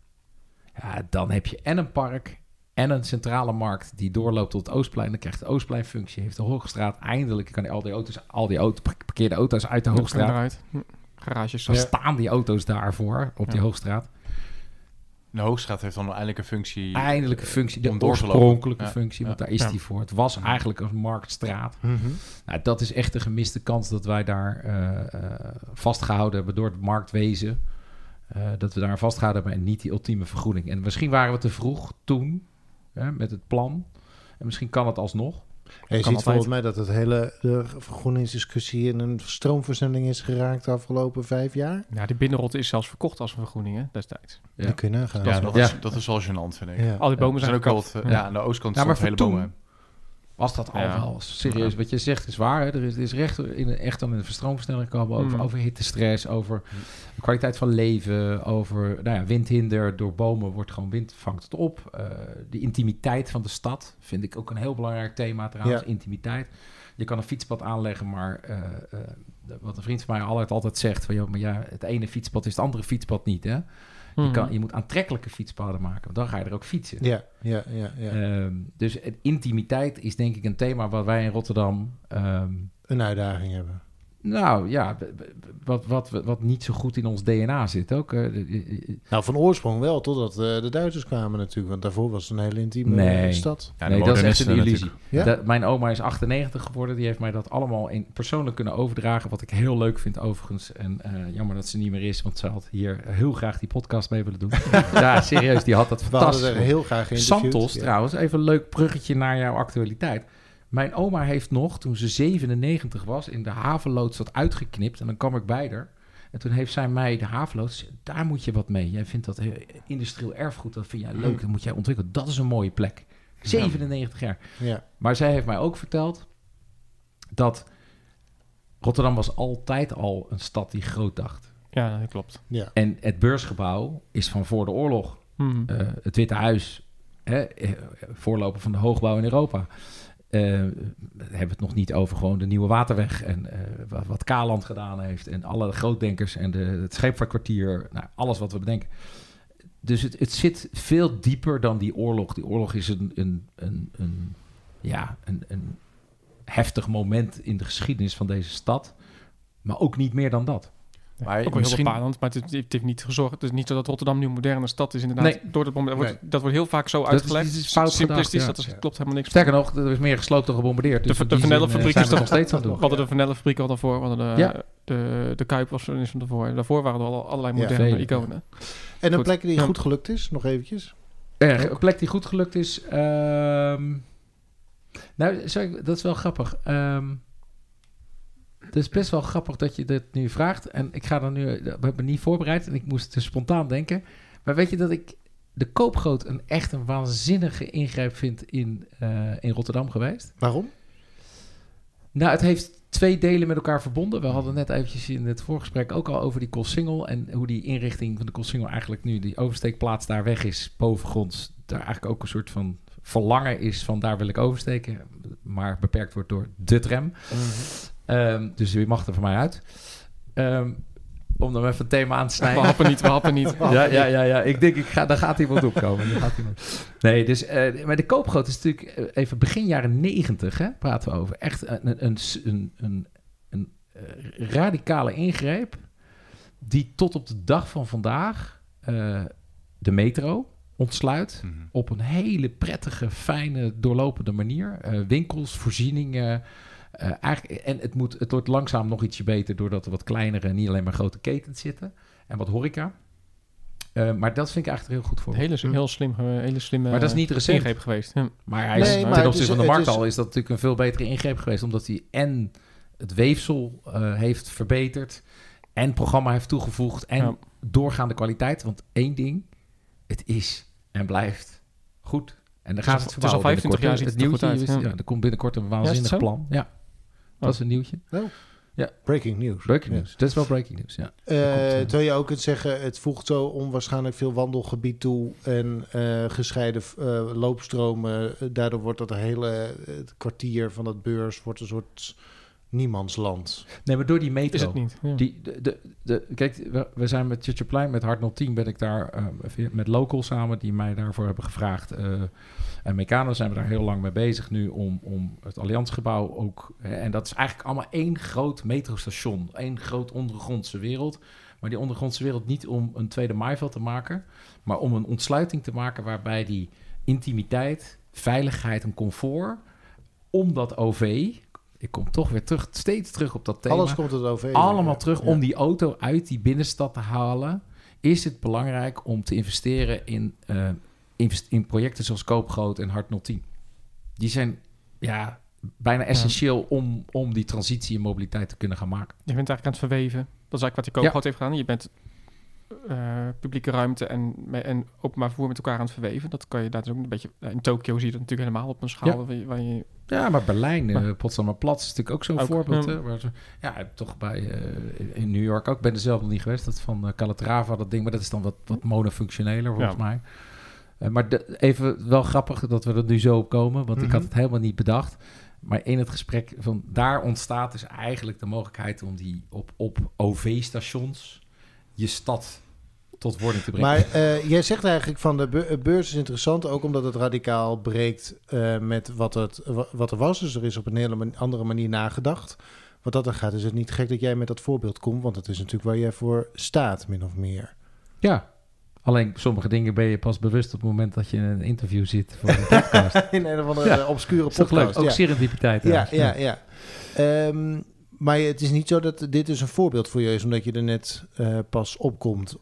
ja, dan heb je en een park en een centrale markt die doorloopt tot het Oostplein. Dan krijgt de Oostpleinfunctie, heeft de Hoogstraat eindelijk, kan al die auto's, al die auto, parkeerde auto's uit de Hoogstraat. eruit. Hm. Garages. Dan Ja. staan die auto's daarvoor op die. Hoogstraat. De Hoogstraat heeft dan eindelijk een functie. Eindelijk een functie, de oorspronkelijke Ja. functie, want Ja. daar is Ja. die voor. Het was eigenlijk een marktstraat. Mhm. Nou, dat is echt een gemiste kans dat wij daar eh, eh, vastgehouden hebben door het marktwezen. Eh, dat we daar vastgehouden hebben en niet die ultieme vergroening. En misschien waren we te vroeg toen hè, met het plan. En misschien kan het alsnog. Ja, je ziet altijd. volgens mij dat het hele de vergroeningsdiscussie in een stroomversnelling is geraakt de afgelopen vijf jaar. Ja, die binnenrotte is zelfs verkocht als een vergroening hè, destijds. Ja. Dat kun je nagaan. Ja, dat, Ja. Is, dat is wel gênant, vind ik. Ja. Al die bomen zijn zijn ook wat, eh, ja. aan de oostkant Ja, maar hele voor bomen. Was dat al wel serieus? Wat je zegt is waar. Hè? Er is, is recht in, echt aan een verstroomversnelling gekomen over, Mm. over hittestress, over de kwaliteit van leven, over nou ja, windhinder. Door bomen wordt gewoon wind, vangt het op. Eh, de intimiteit van de stad vind ik ook een heel belangrijk thema trouwens. Ja. Intimiteit. Je kan een fietspad aanleggen, maar eh, eh, wat een vriend van mij altijd, altijd zegt: van, joh, maar ja, het ene fietspad is het andere fietspad niet. Hè? Je, Hm. kan, je moet aantrekkelijke fietspaden maken, want dan ga je er ook fietsen. Ja, ja, ja. ja. Ehm, dus het- intimiteit is denk ik een thema wat wij in Rotterdam... ehm, Een uitdaging hebben. Nou ja, wat, wat, wat niet zo goed in ons DNA zit ook. eh, Nou, van oorsprong wel, totdat eh, de Duitsers kwamen natuurlijk. Want daarvoor was het een hele intieme Nee. eh, stad. Ja, nee, dat is echt een illusie. Ja? Dat- mijn oma is 98 geworden. Die heeft mij dat allemaal in, persoonlijk kunnen overdragen. Wat ik heel leuk vind overigens. En eh, jammer dat ze niet meer is. Want ze had hier heel graag die podcast mee willen doen. ja, serieus. Die had dat We hadden fantastisch. er heel graag geïnterviewd. Santos Ja. trouwens, even een leuk bruggetje naar jouw actualiteit. Mijn oma heeft nog, toen ze 97 was, in de havenloods dat uitgeknipt. En dan kwam ik bij haar. En toen heeft zij mij de havenloods, daar moet je wat mee. Jij vindt dat heel- industrieel erfgoed, dat vind jij leuk, dat moet jij ontwikkelen. Dat is een mooie plek. 97 jaar. Ja. Maar zij heeft mij ook verteld dat Rotterdam was altijd al een stad die groot dacht. Ja, dat klopt. Ja. En het beursgebouw is van voor de oorlog. Hm. Eh, het Witte Huis, hè, eh, voorloper van de hoogbouw in Europa. We hebben het nog niet over gewoon de Nieuwe Waterweg en eh, wat, wat Kaland gedaan heeft. En alle grootdenkers en de, het scheepvaartkwartier. Nou, alles wat we bedenken. Dus het, het zit veel dieper dan die oorlog. Die oorlog is een, een, een, een, ja, een, een heftig moment in de geschiedenis van deze stad. Maar ook niet meer dan dat. Maar ook wel heel misschien- bepalend, maar het, het heeft niet gezorgd. Het is niet zo dat Rotterdam nu een moderne stad is inderdaad. Nee. Door het moment, wordt, Dat wordt heel vaak zo uitgelegd. is fout Simplistisch, gedacht, dat is, klopt helemaal niks. Sterker nog, er is meer gesloopt dan gebombardeerd. Dus De- de Vanellenfabriek eh, is toch- nog steeds aan het We doen. hadden de Vanellenfabriek al daarvoor. We hadden de, Ja. de, de Kuip was is van daarvoor. Daarvoor waren er al allerlei moderne iconen. En een Goed. plek die goed gelukt is, nog eventjes. Een plek die goed gelukt is. ehm, nou, sorry, dat is wel grappig. Ehm, het is best wel grappig dat je dit nu vraagt. En ik ga dan nu. We hebben niet voorbereid en ik moest dus spontaan denken. Maar weet je dat ik de koopgoot een echt een waanzinnige ingreep vind in, eh, in Rotterdam geweest? Waarom? Nou, het heeft twee delen met elkaar verbonden. We hadden net eventjes in het voorgesprek ook al over die Koolsingel... en hoe die inrichting van de Koolsingel eigenlijk nu... die oversteekplaats daar weg is, bovengronds... daar eigenlijk ook een soort van verlangen is van daar wil ik oversteken... maar beperkt wordt door de tram. Ehm, dus wie mag er van mij uit? Ehm, om dan even een thema aan te We snijden. happen niet, we happen niet. Ja, ja, ja, ja. Ik denk, ik ga, daar gaat iemand opkomen. Gaat iemand. Nee, dus, eh, maar de koopgroot is natuurlijk eh, even begin jaren negentig, hè, praten we over. Echt een, een, een, een, een eh, radicale ingreep die tot op de dag van vandaag eh, de metro ontsluit Mhm. op een hele prettige, fijne, doorlopende manier. Eh, winkels, voorzieningen. Eh, eigenlijk, en het, moet, het wordt langzaam nog ietsje beter doordat er wat kleinere, niet alleen maar grote ketens zitten. En wat horeca. Eh, maar dat vind ik eigenlijk heel goed voor. Hele, heel slim, hele slimme Maar dat is niet recent. ingreep geweest. Ja. Maar hij is, Nee, maar ten het opzichte van de het markt is- al is dat natuurlijk een veel betere ingreep geweest. Omdat hij en het weefsel eh, heeft verbeterd. En het programma heeft toegevoegd. En Ja. doorgaande kwaliteit. Want één ding, het is en blijft goed. En dan gaat al- het het is al verbouwen 25 jaar binnenkort, ziet het er goed nieuwtje uit, ja. ja, er komt binnenkort een waanzinnig plan. Ja, dat is een nieuwtje. Breaking news. Breaking Ja. news. Dat is wel breaking news, ja. Komt, terwijl je ook kunt zeggen, het voegt zo onwaarschijnlijk veel wandelgebied toe en eh, gescheiden loopstromen. Daardoor wordt dat hele het kwartier van dat beurs wordt een soort niemandsland. Nee, maar door die metro. Is het niet. Ja. Die, de, de, de, kijk, we, we zijn met Churchplein, met Hart 010 ben ik daar eh, via- met Local samen, die mij daarvoor hebben gevraagd. eh, en Meccano zijn we daar heel lang mee bezig nu om, om het Allianzgebouw ook. hè, en dat is eigenlijk allemaal één groot metrostation, één groot ondergrondse wereld. Maar die ondergrondse wereld niet om een tweede maaiveld te maken, maar om een ontsluiting te maken waarbij die intimiteit, veiligheid en comfort om dat OV. Ik kom toch weer terug, steeds terug op dat thema Alles komt het over. allemaal terug Ja. om die auto uit die binnenstad te halen. Is het belangrijk om te investeren in, eh, invest- in projecten zoals Koopgroot en Hart 010? Die zijn ja, bijna essentieel om, om die transitie in mobiliteit te kunnen gaan maken. Je bent eigenlijk aan het verweven. Dat is eigenlijk wat die koopgoot heeft gedaan. Je bent eh, publieke ruimte en, en openbaar vervoer met elkaar aan het verweven. Dat kan je daar dus ook een beetje... in Tokio zie je dat natuurlijk helemaal op een schaal. Ja. Waar je, waar je, Ja, maar Berlijn, eh Maar- Potsdamer Platz is natuurlijk ook zo'n voorbeeld. ja. Hè, waar ze, ja, toch bij eh, in New York ook. Ik ben er zelf nog niet geweest. Dat van Calatrava, dat ding. Maar dat is dan wat, wat monofunctioneler volgens Ja. mij. Maar de- even wel grappig dat we er nu zo op komen. Want ik Mhm. had het helemaal niet bedacht. Maar in het gesprek van daar ontstaat dus eigenlijk de mogelijkheid om die op, op OV-stations je stad tot wording te brengen. Maar eh, jij zegt eigenlijk van de be- beurs is interessant, ook omdat het radicaal breekt eh, met wat, het, wa- wat er was. Dus er is op een hele andere manier nagedacht. Wat dat dan gaat, is het niet gek dat jij met dat voorbeeld komt, want het is natuurlijk waar jij voor staat, min of meer. ja, alleen sommige dingen ben je pas bewust op het moment dat je in een interview zit voor een podcast. In een of andere Ja. obscure is toch leuk? podcast. Ook ja. serendipiteit. Ja, ja, ja. Ehm, maar het is niet zo dat dit dus een voorbeeld voor je is, omdat je er net eh, pas opkomt.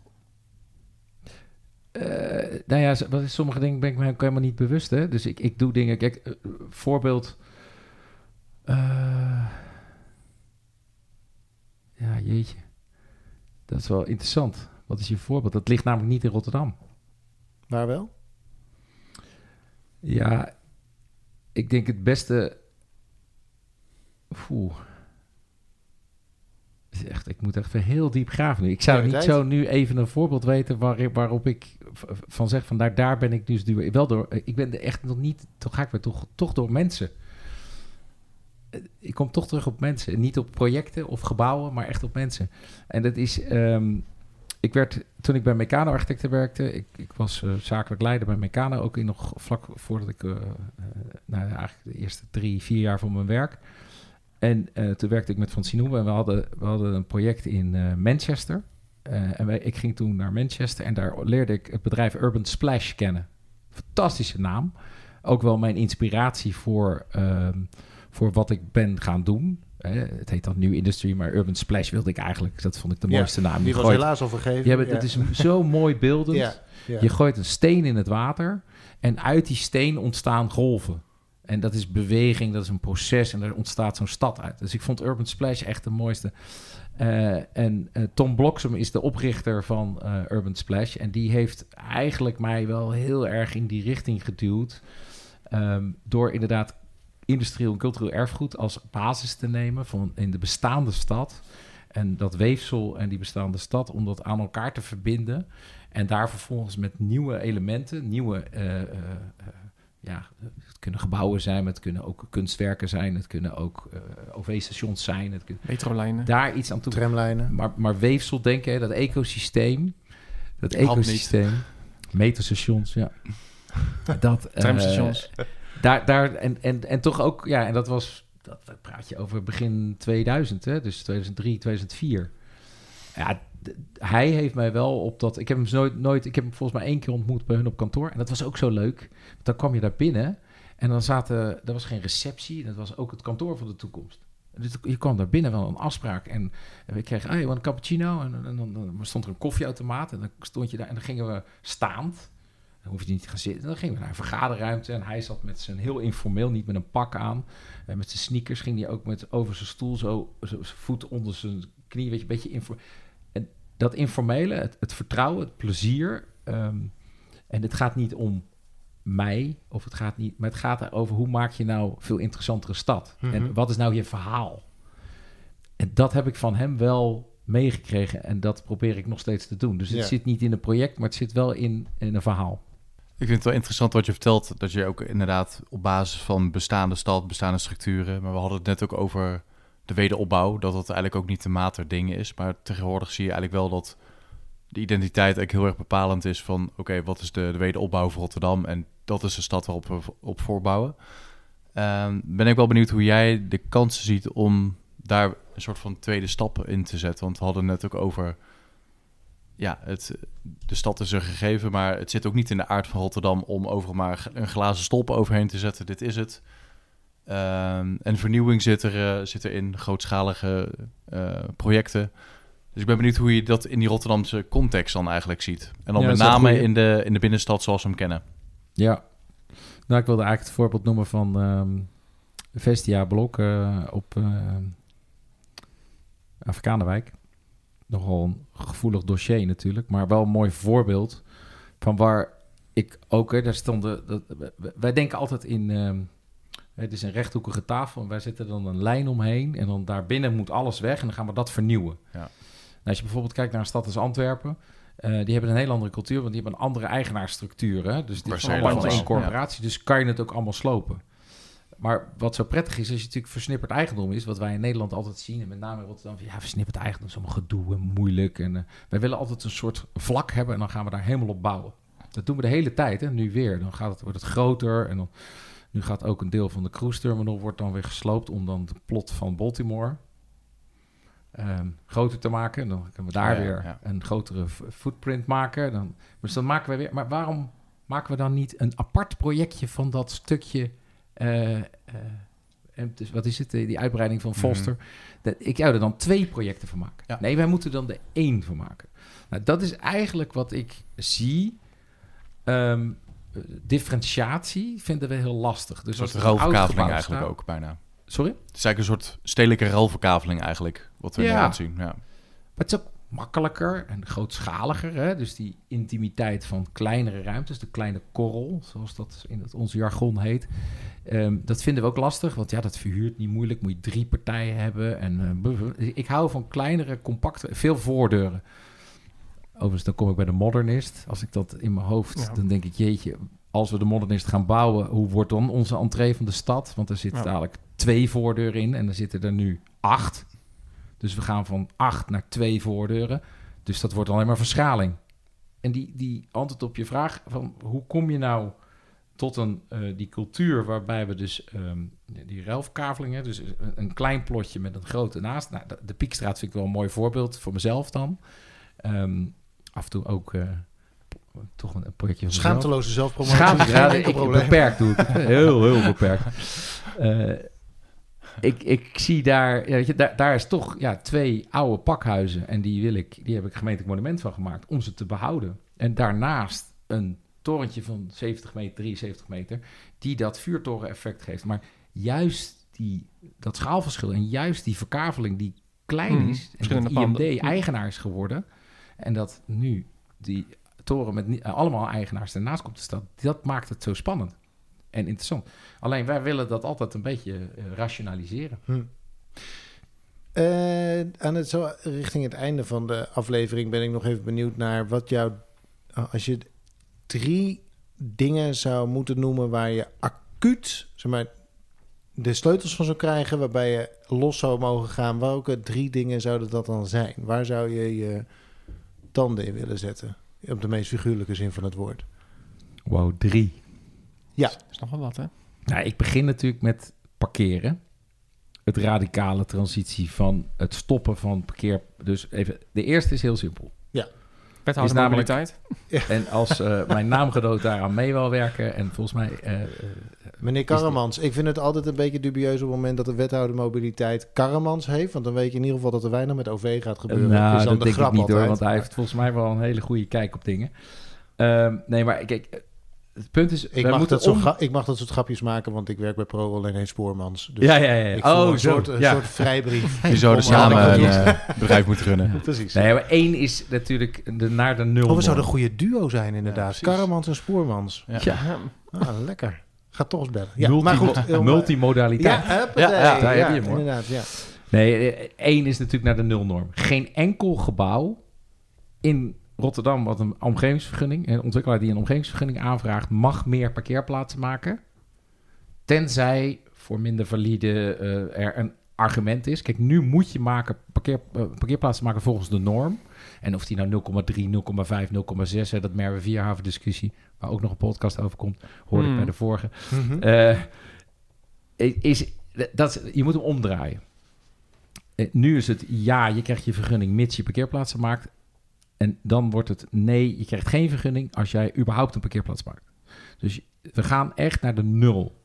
Eh, nou ja, z- wat is, sommige dingen ben ik me ook helemaal niet bewust. Hè? Dus ik, ik doe dingen. Kijk, eh, voorbeeld. Ja, jeetje. Dat is wel interessant. Wat is je voorbeeld? Dat ligt namelijk niet in Rotterdam. Waar wel? Ja, ik denk het beste. Oeh. Is Echt, ik moet echt even heel diep graven nu. Ik zou niet zo nu even een voorbeeld weten waar, waarop ik van zeg van daar, daar ben ik dus duur. Wel door. Ik ben er echt nog niet. Toch ga ik weer toch, toch door mensen. Eh, Ik kom toch terug op mensen. Niet op projecten of gebouwen, maar echt op mensen. En dat is. ehm, ik werd toen ik bij Meccano Architecten werkte. Ik, ik was eh, zakelijk leider bij Meccano. Ook in nog vlak voordat ik. eh, eh, nou eigenlijk de eerste drie, vier jaar van mijn werk. En eh, toen werkte ik met Van Sinoe en we hadden, we hadden een project in eh, Manchester. Eh, en wij, ik ging toen naar Manchester en daar leerde ik het bedrijf Urban Splash kennen. Fantastische naam. Ook wel mijn inspiratie voor, ehm, voor wat ik ben gaan doen. Eh, het heet dan New Industry, maar Urban Splash wilde ik eigenlijk. Dat vond ik de Ja, mooiste naam. Die was gooit- helaas al vergeven. ja, maar het is zo mooi beeldend. Ja. Je gooit een steen in het water en uit die steen ontstaan golven. En dat is beweging, dat is een proces en er ontstaat zo'n stad uit. Dus ik vond Urban Splash echt de mooiste. Eh, en eh, Tom Bloxham is de oprichter van eh, Urban Splash. En die heeft eigenlijk mij wel heel erg in die richting geduwd. Ehm, door inderdaad industrieel en cultureel erfgoed als basis te nemen van in de bestaande stad. En dat weefsel en die bestaande stad, om dat aan elkaar te verbinden. En daar vervolgens met nieuwe elementen, nieuwe, ja, het kunnen gebouwen zijn, maar het kunnen ook kunstwerken zijn, het kunnen ook eh, OV-stations zijn, het Metrolijnen. daar iets aan toe. Tramlijnen. Maar, maar weefsel denken, hè, dat ecosysteem, dat ecosysteem, metrostations, ja. Dat, eh, Tramstations. daar, daar, en, en, en toch ook, ja, en dat was, dat, dat praat je over begin 2000, hè, dus 2003, 2004. Ja, hij heeft mij wel op dat, ik heb hem nooit, nooit, ik heb hem volgens mij één keer ontmoet bij hun op kantoor. En dat was ook zo leuk. Dan kwam je daar binnen en dan zaten, er was geen receptie, dat was ook het kantoor van de toekomst. Dus je kwam daar binnen, wel een afspraak. En, we kregen, want een cappuccino. En, dan- dan stond er een koffieautomaat. En dan stond je daar en dan gingen we staand. Dan hoef je niet te gaan zitten. Dan gingen we naar een vergaderruimte. En hij zat met zijn heel informeel, niet met een pak aan. En met zijn sneakers ging hij ook met over zijn stoel zo, zijn voet onder zijn knie. Weet je, een beetje info. En dat informele, het, het vertrouwen, het plezier. ehm, en het gaat niet om mij, of het gaat niet, maar het gaat erover hoe maak je nou veel interessantere stad? Mhm. En wat is nou je verhaal? En dat heb ik van hem wel meegekregen en dat probeer ik nog steeds te doen. Dus het Ja. zit niet in een project, maar het zit wel in, in een verhaal. Ik vind het wel interessant wat je vertelt, dat je ook inderdaad op basis van bestaande stad, bestaande structuren, maar we hadden het net ook over de wederopbouw, dat dat eigenlijk ook niet de maat der dingen is, maar tegenwoordig zie je eigenlijk wel dat de identiteit eigenlijk heel erg bepalend is van, oké, wat is de, de wederopbouw voor Rotterdam en dat is de stad waarop we op voorbouwen. Ehm, ben ik wel benieuwd hoe jij de kansen ziet om daar een soort van tweede stap in te zetten, want we hadden het net ook over ja, het, de stad is er gegeven, maar het zit ook niet in de aard van Rotterdam om overal maar een glazen stolp overheen te zetten. Dit is het. Ehm, en vernieuwing zit, er, eh, zit er in, grootschalige eh, projecten. Dus ik ben benieuwd hoe je dat in die Rotterdamse context dan eigenlijk ziet. En dan Ja, met name in de, in de binnenstad zoals we hem kennen. Ja. Nou, ik wilde eigenlijk het voorbeeld noemen van ehm Vestia Blok eh, op uh, Afrikanenwijk. Nogal een gevoelig dossier natuurlijk, maar wel een mooi voorbeeld van waar ik ook, hè, daar stonden, dat, wij denken altijd in, ehm, het is een rechthoekige tafel en wij zetten dan een lijn omheen en dan daarbinnen moet alles weg en dan gaan we dat vernieuwen. Ja. Nou, als je bijvoorbeeld kijkt naar een stad als Antwerpen, eh, die hebben een hele andere cultuur, want die hebben een andere eigenaarsstructuur. Hè? Dus die Waar is allemaal van één corporatie, dus kan je het ook allemaal slopen. Maar wat zo prettig is, als je natuurlijk versnipperd eigendom is, wat wij in Nederland altijd zien, en met name in Rotterdam, ja, versnipperd eigendom is allemaal gedoe en moeilijk. En eh, wij willen altijd een soort vlak hebben en dan gaan we daar helemaal op bouwen. Dat doen we de hele tijd, hè? nu weer. Dan gaat het, wordt het groter en dan, nu gaat ook een deel van de cruise terminal wordt dan weer gesloopt om dan de plot van Baltimore ehm, groter te maken. En dan kunnen we daar Ja, weer ja. een grotere footprint maken. Dan, dus dan maken we weer. Maar waarom maken we dan niet een apart projectje van dat stukje? eh, eh, en dus wat is het? eh, Die uitbreiding van Foster. Dat, ik zou er dan twee projecten van maken. Ja. Nee, wij moeten dan er één van maken. Nou, dat is eigenlijk wat ik zie. Ehm, eh, differentiatie vinden we heel lastig. Dus Een soort gebouw eigenlijk ook bijna. Sorry? Het is eigenlijk een soort stedelijke ruilverkaveling eigenlijk, wat we Ja. nu aan het zien. Ja. Maar het is ook makkelijker en grootschaliger. Hè? Dus die intimiteit van kleinere ruimtes, de kleine korrel, zoals dat in het, ons jargon heet. Ehm, dat vinden we ook lastig, want ja, dat verhuurt niet moeilijk. Moet je drie partijen hebben. En, eh, ik hou van kleinere, compacte, veel voordeuren. Overigens, dan kom ik bij de modernist. Als ik dat in mijn hoofd, Ja. dan denk ik, jeetje, als we de modernist gaan bouwen, hoe wordt dan onze entree van de stad? Want er zitten Ja. dadelijk twee voordeuren in en er zitten er nu acht. Dus we gaan van acht naar twee voordeuren. Dus dat wordt alleen maar verschaling. En die, die antwoord op je vraag van hoe kom je nou tot een, eh, die cultuur waarbij we dus ehm, die ruilverkavelingen, dus een, een klein plotje met een grote naast. Nou, de, de Piekstraat vind ik wel een mooi voorbeeld voor mezelf dan. Ehm, af en toe ook eh, toch een, een projectje van. Schaamteloze zelfpromotie. Schaamte, Geen ja, ik, beperkt doe ik het. Heel, heel beperkt. Eh, ik, ik zie daar, ja, weet je, daar, daar is toch ja, twee oude pakhuizen. En die, wil ik, die heb ik gemeentelijk monument van gemaakt om ze te behouden. En daarnaast een torentje van 70 meter, 73 meter, die dat vuurtoren-effect geeft. Maar juist die, dat schaalverschil en juist die verkaveling die klein Hmm, is, en dat. IMD eigenaar is geworden, en dat nu die toren met allemaal eigenaars ernaast komt te staan, dat maakt het zo spannend en interessant. Alleen wij willen dat altijd een beetje eh, rationaliseren. Hm. Eh, aan het, zo richting het einde van de aflevering ben ik nog even benieuwd naar wat jouw... Als je drie dingen zou moeten noemen waar je acuut zeg maar, de sleutels van zou krijgen... waarbij je los zou mogen gaan, welke drie dingen zouden dat dan zijn? Waar zou je je tanden in willen zetten? Op de meest figuurlijke zin van het woord. Wow, drie. Dat is nog wel wat, hè? Nou, ik begin natuurlijk met parkeren. Het radicale transitie van het stoppen van parkeer. Dus even, de eerste is heel simpel. Wethouder Is namelijk- mobiliteit. En als eh, mijn naamgenoot daaraan mee wil werken en volgens mij... eh, eh, Meneer Karremans, ik vind het altijd een beetje dubieus op het moment dat de wethouder mobiliteit Karremans heeft. Want dan weet je in ieder geval dat er weinig met OV gaat gebeuren. nou, is dan dat de denk ik grap niet hoor, want hij heeft volgens mij wel een hele goede kijk op dingen. Ehm, nee, maar kijk, het punt is... Ik wij mag, moeten dat om- ik mag dat soort grapjes maken, want ik werk bij ProRail en heen Spoormans. Dus ja, ja, ja. ik Oh, een, zo. soort, een ja. soort vrijbrief. Je zouden samen een eh, bedrijf moeten runnen. Precies. Nee, maar één is natuurlijk de, naar de nul. Oh, we zouden een goede duo zijn inderdaad. Karremans en Spoormans. Ja. Ja, Ah, lekker. Ga toch eens bellen. Ja, Multi- maar goed. heel- multimodaliteit. Ja. Ja, ja, daar heb je hem, hoor. Inderdaad, ja. Nee, eh, één is natuurlijk naar de nulnorm. Geen enkel gebouw in Rotterdam wat een omgevingsvergunning, een ontwikkelaar die een omgevingsvergunning aanvraagt, mag meer parkeerplaatsen maken. Tenzij voor minder valide eh, er een argument is. Kijk, nu moet je maken, parkeer, eh, parkeerplaatsen maken volgens de norm. En of die nou 0,3, 0,5, 0,6, hè, dat Merwe Vierhaven discussie, waar ook nog een podcast over komt, hoorde ik Hmm. bij de vorige. Mhm. Eh, is, dat, je moet hem omdraaien. Nu is het ja, je krijgt je vergunning mits je parkeerplaatsen maakt. En dan wordt het nee, je krijgt geen vergunning als jij überhaupt een parkeerplaats maakt. Dus we gaan echt naar de nul.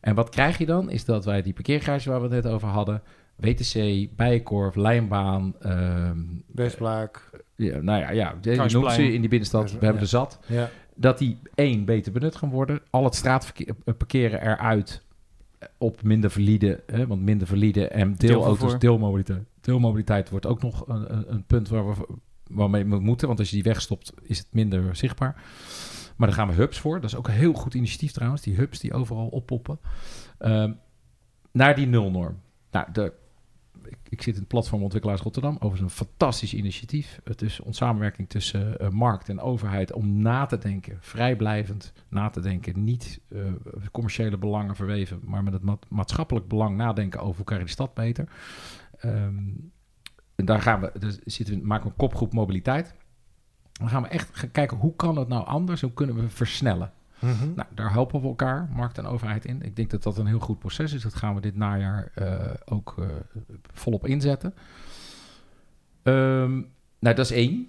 En wat krijg je dan? Is dat wij die parkeergarage waar we het net over hadden, WTC, Bijenkorf, Lijnbaan, ehm, Westblaak. ja, nou ja, ja je noemt ze in die binnenstad, we hebben Ja. er zat Ja. dat die één beter benut gaan worden. Al het straatverkeer eh, parkeren eruit eh, op minder valide, hè, want minder valide en deelauto's, deelmobiliteit. Deelmobiliteit wordt ook nog een, een, een punt waar we, waarmee we moeten, want als je die wegstopt is het minder zichtbaar. Maar daar gaan we hubs voor. Dat is ook een heel goed initiatief trouwens, die hubs die overal oppoppen. Ehm, naar die nulnorm. Nou, de, ik, zit in het platform Ontwikkelaars Rotterdam. Overigens een fantastisch initiatief. Het is een samenwerking tussen eh, markt en overheid om na te denken, vrijblijvend na te denken. Niet eh, commerciële belangen verweven, maar met het ma- maatschappelijk belang nadenken over hoe krijg je de stad beter. Ehm, en daar gaan we, dus zitten we, maken we een kopgroep mobiliteit. Dan gaan we echt gaan kijken hoe kan het nou anders? Hoe kunnen we versnellen? Mhm. Nou, daar helpen we elkaar, markt en overheid in. Ik denk dat dat een heel goed proces is. Dat gaan we dit najaar eh, ook eh, volop inzetten. Ehm, nou, dat is één.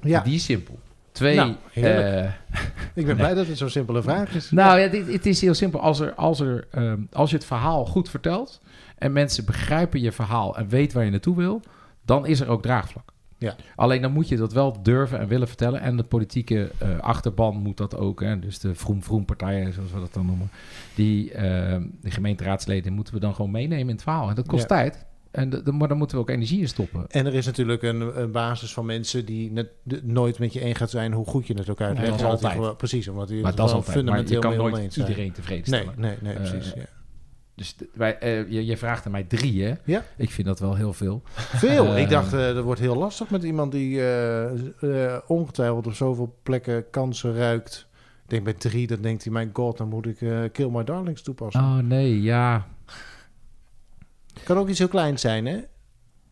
Ja, Die is simpel. Twee. Nou, eh, ik ben blij dat het zo'n simpele vraag is. nou ja, dit, het is heel simpel. Als, er, als, er, ehm, als je het verhaal goed vertelt en mensen begrijpen je verhaal en weten waar je naartoe wil, dan is er ook draagvlak. Ja. Alleen dan moet je dat wel durven en willen vertellen. En de politieke eh, achterban moet dat ook. Hè? Dus de vroom-vroom-partijen, zoals we dat dan noemen. Die, ehm, de gemeenteraadsleden moeten we dan gewoon meenemen in het verhaal. En dat kost Ja. tijd. En de, de- maar dan moeten we ook energie in stoppen. En er is natuurlijk een, een basis van mensen die net, de- nooit met je eens gaat zijn hoe goed je het ook uitlegt. dat is Omdat die altijd. gewoon- precies, omdat Maar dat is altijd. Maar je fundamenteel kan nooit iedereen tevreden Nee, stellen. nee, nee, Eh, precies. ja. Dus wij, eh, je, je vraagt er mij drie, hè? Ja. Ik vind dat wel heel veel. Veel. Eh, ik dacht, eh, dat wordt heel lastig met iemand die ongetwijfeld op zoveel plekken kansen ruikt. Ik denk bij drie, dan denkt hij, mijn god, dan moet ik Kill My Darlings toepassen. Oh nee, ja. Kan ook iets heel kleins zijn, hè?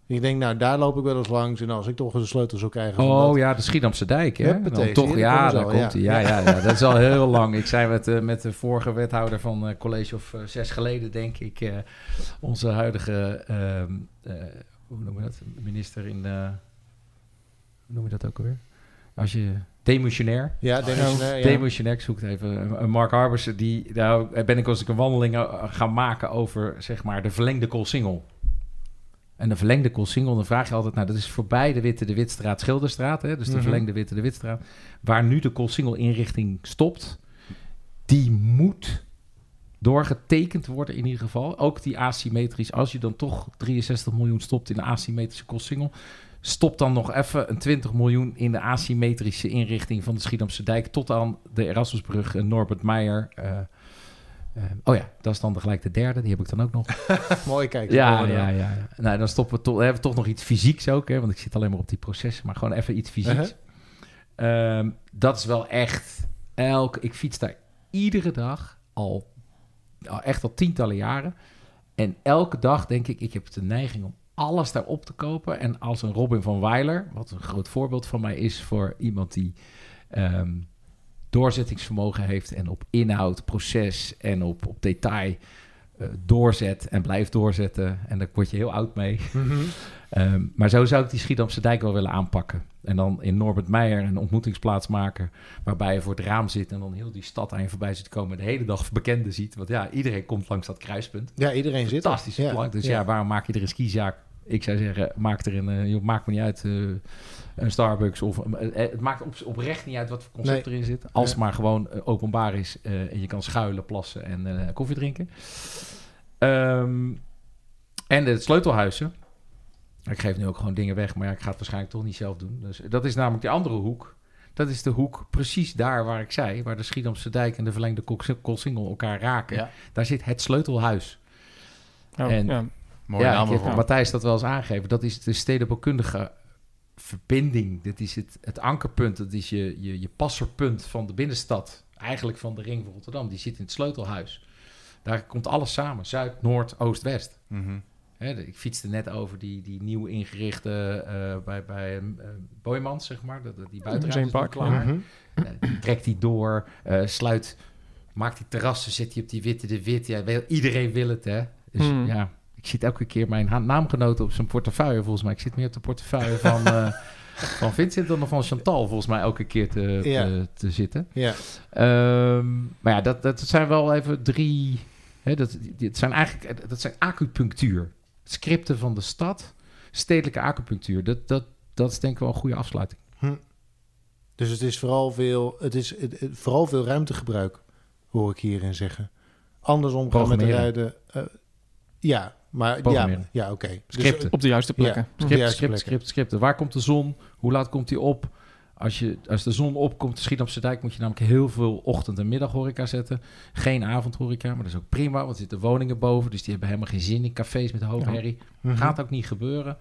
Ik denk, nou, daar loop ik wel eens langs. En als ik toch een sleutel zou krijgen... Oh dat- ja, de Schiedamse dijk, hè? Huppatee, toch, ja, daar daar komt hij. ja. Ja, ja, ja, dat is al heel lang. Ik zei met, eh, met de vorige wethouder van eh, college of eh, zes geleden, denk ik, onze huidige, ehm, eh, hoe noem je dat, minister in, hoe noem je dat ook alweer? Als je, demissionair. Ja, ja. Demissionair, ik zoek het even. Mark Harbers, die, nou ben ik als ik een wandeling gaan maken over, zeg maar, de verlengde Koolsingel. En de verlengde Koolsingel, dan vraag je altijd, nou, dat is voorbij de Witte de Witstraat, Schilderstraat, hè, dus de Mhm. verlengde Witte de Witstraat, waar nu de Koolsingel inrichting stopt, die moet doorgetekend worden in ieder geval. Ook die asymmetrisch, als je dan toch 63 miljoen stopt in de asymmetrische Koolsingel, stop dan nog even een 20 miljoen in de asymmetrische inrichting van de Schiedamse dijk tot aan de Erasmusbrug en Norbert Meijer. eh, eh, oh ja, dat is dan gelijk de derde, die heb ik dan ook nog. Mooi kijken. Ja, ja, ja. ja. Nou, dan stoppen we toch, hebben we toch nog iets fysieks ook, hè, want ik zit alleen maar op die processen, maar gewoon even iets fysieks. Uh-huh. Ehm, dat is wel echt elk. Ik fiets daar iedere dag al, al echt al tientallen jaren. En elke dag denk ik, ik heb de neiging om alles daarop te kopen. En als een Robin van Weiler, wat een groot voorbeeld van mij is voor iemand die ehm, doorzettingsvermogen heeft en op inhoud, proces en op, op detail eh, doorzet en blijft doorzetten. En daar word je heel oud mee. Mhm. Ehm, maar zo zou ik die Schiedamse dijk wel willen aanpakken. En dan in Norbert Meijer een ontmoetingsplaats maken... waarbij je voor het raam zit en dan heel die stad aan je voorbij ziet komen... en de hele dag bekenden ziet. Want ja, iedereen komt langs dat kruispunt. Ja, iedereen zit er. Fantastische Ja, plank. Dus ja. ja. waarom maak je er een skizaak? Ik zou zeggen, maak er een... eh, joh, maakt me niet uit, eh, een Starbucks of... eh, het maakt op, oprecht niet uit wat voor concept Nee. erin zit. Als het maar gewoon openbaar is... eh, en je kan schuilen, plassen en eh, koffie drinken. Ehm, en de sleutelhuizen. Ik geef nu ook gewoon dingen weg, maar ja, ik ga het waarschijnlijk toch niet zelf doen. Dus dat is namelijk die andere hoek. Dat is de hoek precies daar waar ik zei, waar de Schiedamse dijk en de verlengde Koolsingel elkaar raken. Ja. Daar zit het sleutelhuis. Oh, En- ja. Mooie ja, naam ik heb. Matthijs dat wel eens aangegeven. Dat is de stedenbouwkundige verbinding. Dat is het, het ankerpunt. Dat is je, je, je passerpunt van de binnenstad. Eigenlijk van de ring van Rotterdam. Die zit in het sleutelhuis. Daar komt alles samen. Zuid, Noord, Oost, West. Mhm. Ik fietste net over die, die nieuw ingerichte eh, bij, bij uh, Boymans, zeg maar. Dat, die buitenruimte is klaar. Mhm. Eh, trekt die door, eh, sluit, maakt die terrassen, zit hij op die witte de wit. Ja, iedereen wil het, hè. Dus Hmm. ja, ik zit elke keer mijn naamgenoten op zijn portefeuille, volgens mij. Ik zit meer op de portefeuille van, eh, van Vincent dan van Chantal, volgens mij, elke keer te, Ja. te, te zitten. Ja. Ehm, maar ja, dat, dat zijn wel even drie... Hè, dat, dit zijn eigenlijk dat zijn acupunctuur. Scripten van de stad, stedelijke acupunctuur. Dat, dat, dat is denk ik wel een goede afsluiting. Dus het is vooral veel, het is het- het- vooral veel ruimtegebruik, hoor ik hierin zeggen. Anders omgaan met ruiden. eh, ja, maar ja, Programmeren. ja oké. Dus, Scripten. Op de juiste plekken. Ja. Script, juiste script, plekken. script, script. Waar komt de zon? Hoe laat komt die op? Als, je, als de zon opkomt, de Schiedamse dijk, moet je namelijk heel veel ochtend- en middaghoreca zetten. Geen avondhoreca, maar dat is ook prima, want er zitten woningen boven. Dus die hebben helemaal geen zin in cafés met hoge Ja. herrie. Mhm. Gaat ook niet gebeuren.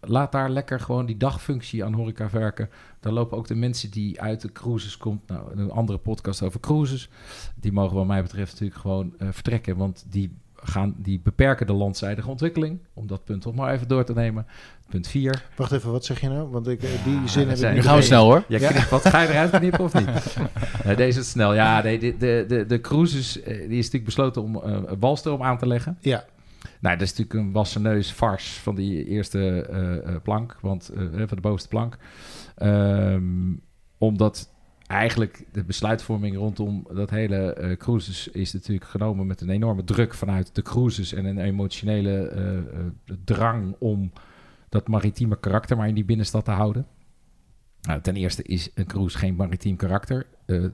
Laat daar lekker gewoon die dagfunctie aan horeca werken. Dan lopen ook de mensen die uit de cruises komt. Nou, een andere podcast over cruises. Die mogen wat mij betreft natuurlijk gewoon eh, vertrekken. Want die, gaan, die beperken de landzijdige ontwikkeling. Om dat punt toch maar even door te nemen. Punt 4. Wacht even, wat zeg je nou? Want ik, eh, die Ja, zin heb zijn- ik Nu niet gaan we snel hoor. Ja, Ja. knip- wat ga je eruit knippen of niet? nee, deze is snel. Ja, de, de, de, de cruises eh, die is natuurlijk besloten om eh, een walstroom aan te leggen. Ja, Nou, dat is natuurlijk een wasseneus vars van die eerste eh, eh, plank, want eh, van de bovenste plank. Ehm, omdat eigenlijk de besluitvorming rondom dat hele eh cruises is natuurlijk genomen met een enorme druk vanuit de cruises en een emotionele eh, eh, drang om dat maritieme karakter maar in die binnenstad te houden. Nou, ten eerste is een cruise geen maritiem karakter.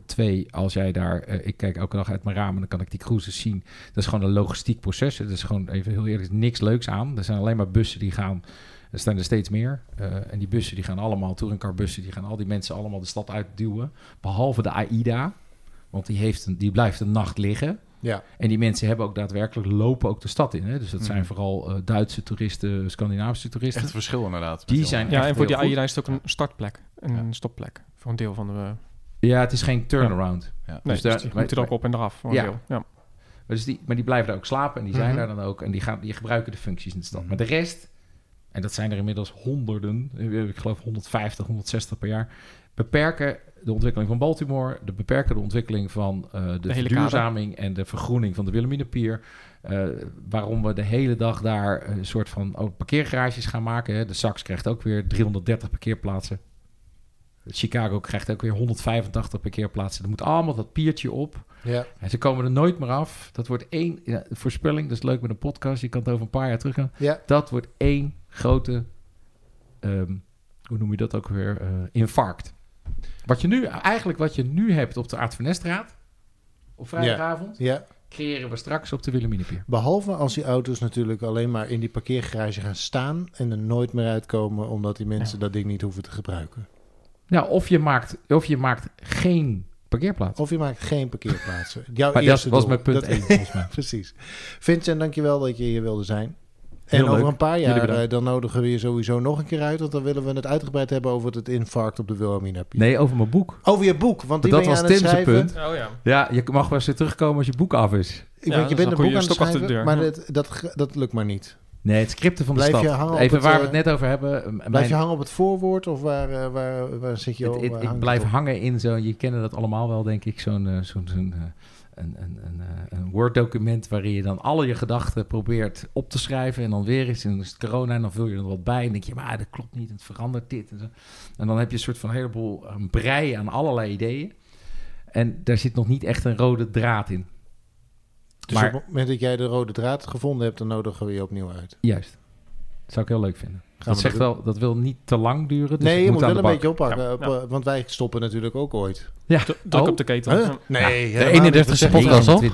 Twee, als jij daar, eh, ik kijk elke dag uit mijn ramen, dan kan ik die cruises zien. Dat is gewoon een logistiek proces. Het is gewoon even heel eerlijk, niks leuks aan. Er zijn alleen maar bussen die gaan. Er staan er steeds meer. Eh, en die bussen die gaan allemaal, touringcarbussen, die gaan al die mensen allemaal de stad uitduwen. Behalve de AIDA. Want die, heeft een, die blijft een nacht liggen. ja. En die mensen hebben ook daadwerkelijk, lopen ook de stad in. Hè? Dus dat Mhm. zijn vooral eh, Duitse toeristen, Scandinavische toeristen. Echt verschil inderdaad. Die zijn- Ja, echt en voor die. AIDA is het ook een startplek. Een Ja. stopplek. Voor een deel van de... Ja, het is geen turnaround. Ja. Nee, Dus dus, daar- moeten er ook op en eraf. Voor een Ja. deel. Ja. Maar, dus die, maar die blijven daar ook slapen en die zijn Mhm. daar dan ook. En die, gaan, die gebruiken de functies in de stad. Mhm. Maar de rest, en dat zijn er inmiddels honderden, ik geloof 150, 160 per jaar, beperken de ontwikkeling van Baltimore, de beperken de ontwikkeling van eh, de, hele verduurzaming en de vergroening van de Wilhelminapier. Eh waarom we de hele dag daar een soort van ook parkeergarages gaan maken. Hè. De Saks krijgt ook weer 330 parkeerplaatsen. Chicago krijgt ook weer 185 parkeerplaatsen. Er moet allemaal dat piertje op. Ja. En ze komen er nooit meer af. Dat wordt één ja, voorspelling. Dat is leuk met een podcast. Je kan het over een paar jaar terug gaan. Ja. Dat wordt één grote, ehm, hoe noem je dat ook weer, eh, infarct. Wat je nu, eigenlijk wat je nu hebt op de Aart van Nestraat, op vrijdagavond, ja. creëren we straks op de Wilhelminapier. Behalve als die auto's natuurlijk alleen maar in die parkeergarage gaan staan en er nooit meer uitkomen omdat die mensen dat ding niet hoeven te gebruiken. Nou, of je maakt, of je maakt geen parkeerplaats. Of je maakt geen parkeerplaatsen. Jouw maar dat eerste was doel. mijn punt Dat- 1 volgens mij. Precies. Vincent, dankjewel dat je hier wilde zijn. En over leuk. een paar jaar eh, dan nodigen we je sowieso nog een keer uit. Want dan willen we het uitgebreid hebben over het infarct op de Wilhelmina. Nee, over mijn boek. Over je boek, want die Dat ben je was aan het Tim's punt. Oh ja. Ja, je mag wel eens weer terugkomen als je boek af is. Ik Ja, weet, je bent een een boek aan het stok achter de schrijven, deur. maar dat, dat, dat lukt maar niet. Nee, het scripten van de Blijf je stad. Even het, waar we eh, het net over hebben. Blijf mijn- je hangen op het voorwoord of waar, eh, waar, waar zit je Het- op? het- ik blijf op? hangen in zo'n, je kennen dat allemaal wel, denk ik, zo'n zo'n zo'n, een, een, een, eh, een Word-document waarin je dan alle je gedachten probeert op te schrijven. En dan weer eens, en dan is het corona en dan vul je er wat bij. En denk je, maar dat klopt niet, het verandert dit. En, zo. en dan heb je een soort van heleboel een brei aan allerlei ideeën. En daar zit nog niet echt een rode draad in. Dus maar- op het moment dat jij de rode draad gevonden hebt, dan nodigen we je opnieuw uit. Juist. Dat zou ik heel leuk vinden. Dat, zegt dat wel, dat wil niet te lang duren. Dus nee, je moet wel de een beetje oppakken, Ja, op, ja. eh, want wij stoppen natuurlijk ook ooit. Ja, Druk Oh, op de ketel. Huh? Ja. Nee, de 31ste podcast al?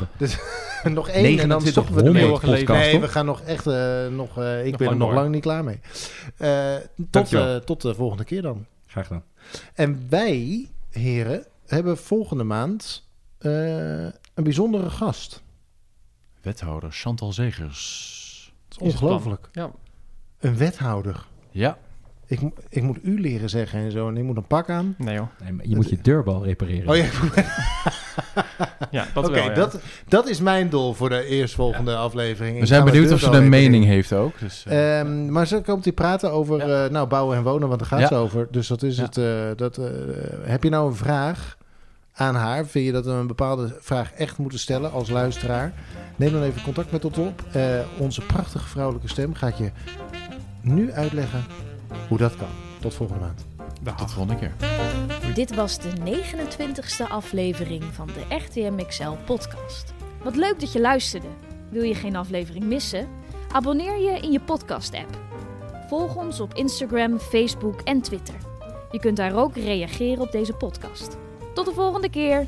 Nog één en dan 29 stoppen we ermee. geleden. podcast, Nee, we gaan nog echt eh, nog. eh, ik Nog ben er nog door. lang niet klaar mee. Eh, tot, eh, tot de volgende keer dan. Graag gedaan. En wij, heren, hebben volgende maand eh, een bijzondere gast. Wethouder Chantal Zegers. Ongelooflijk. Ja. Een wethouder. Ja, Ik, ik moet u leren zeggen en zo. En ik moet een pak aan. Nee joh. Nee, maar je moet je deurbal repareren. Oh ja, Ja, dat oké. wel, ja. dat, dat is mijn doel voor de eerstvolgende aflevering. we Ik zijn benieuwd of ze een mening heeft ook. Dus, eh, Ehm, maar zo komt hij praten over eh, nou, bouwen en wonen, want daar gaat Ja. ze over. Dus dat is Ja. het. eh, dat, eh, heb je nou een vraag aan haar? Vind je dat we een bepaalde vraag echt moeten stellen als luisteraar? Neem dan even contact met ons op. Eh, onze prachtige vrouwelijke stem gaat je nu uitleggen hoe dat kan. Tot volgende maand. Dag. tot de volgende keer. Dit was de 29ste aflevering van de RTM XL podcast. Wat leuk dat je luisterde. Wil je geen aflevering missen? Abonneer je in je podcast app. Volg ons op Instagram, Facebook en Twitter. Je kunt daar ook reageren op deze podcast. Tot de volgende keer.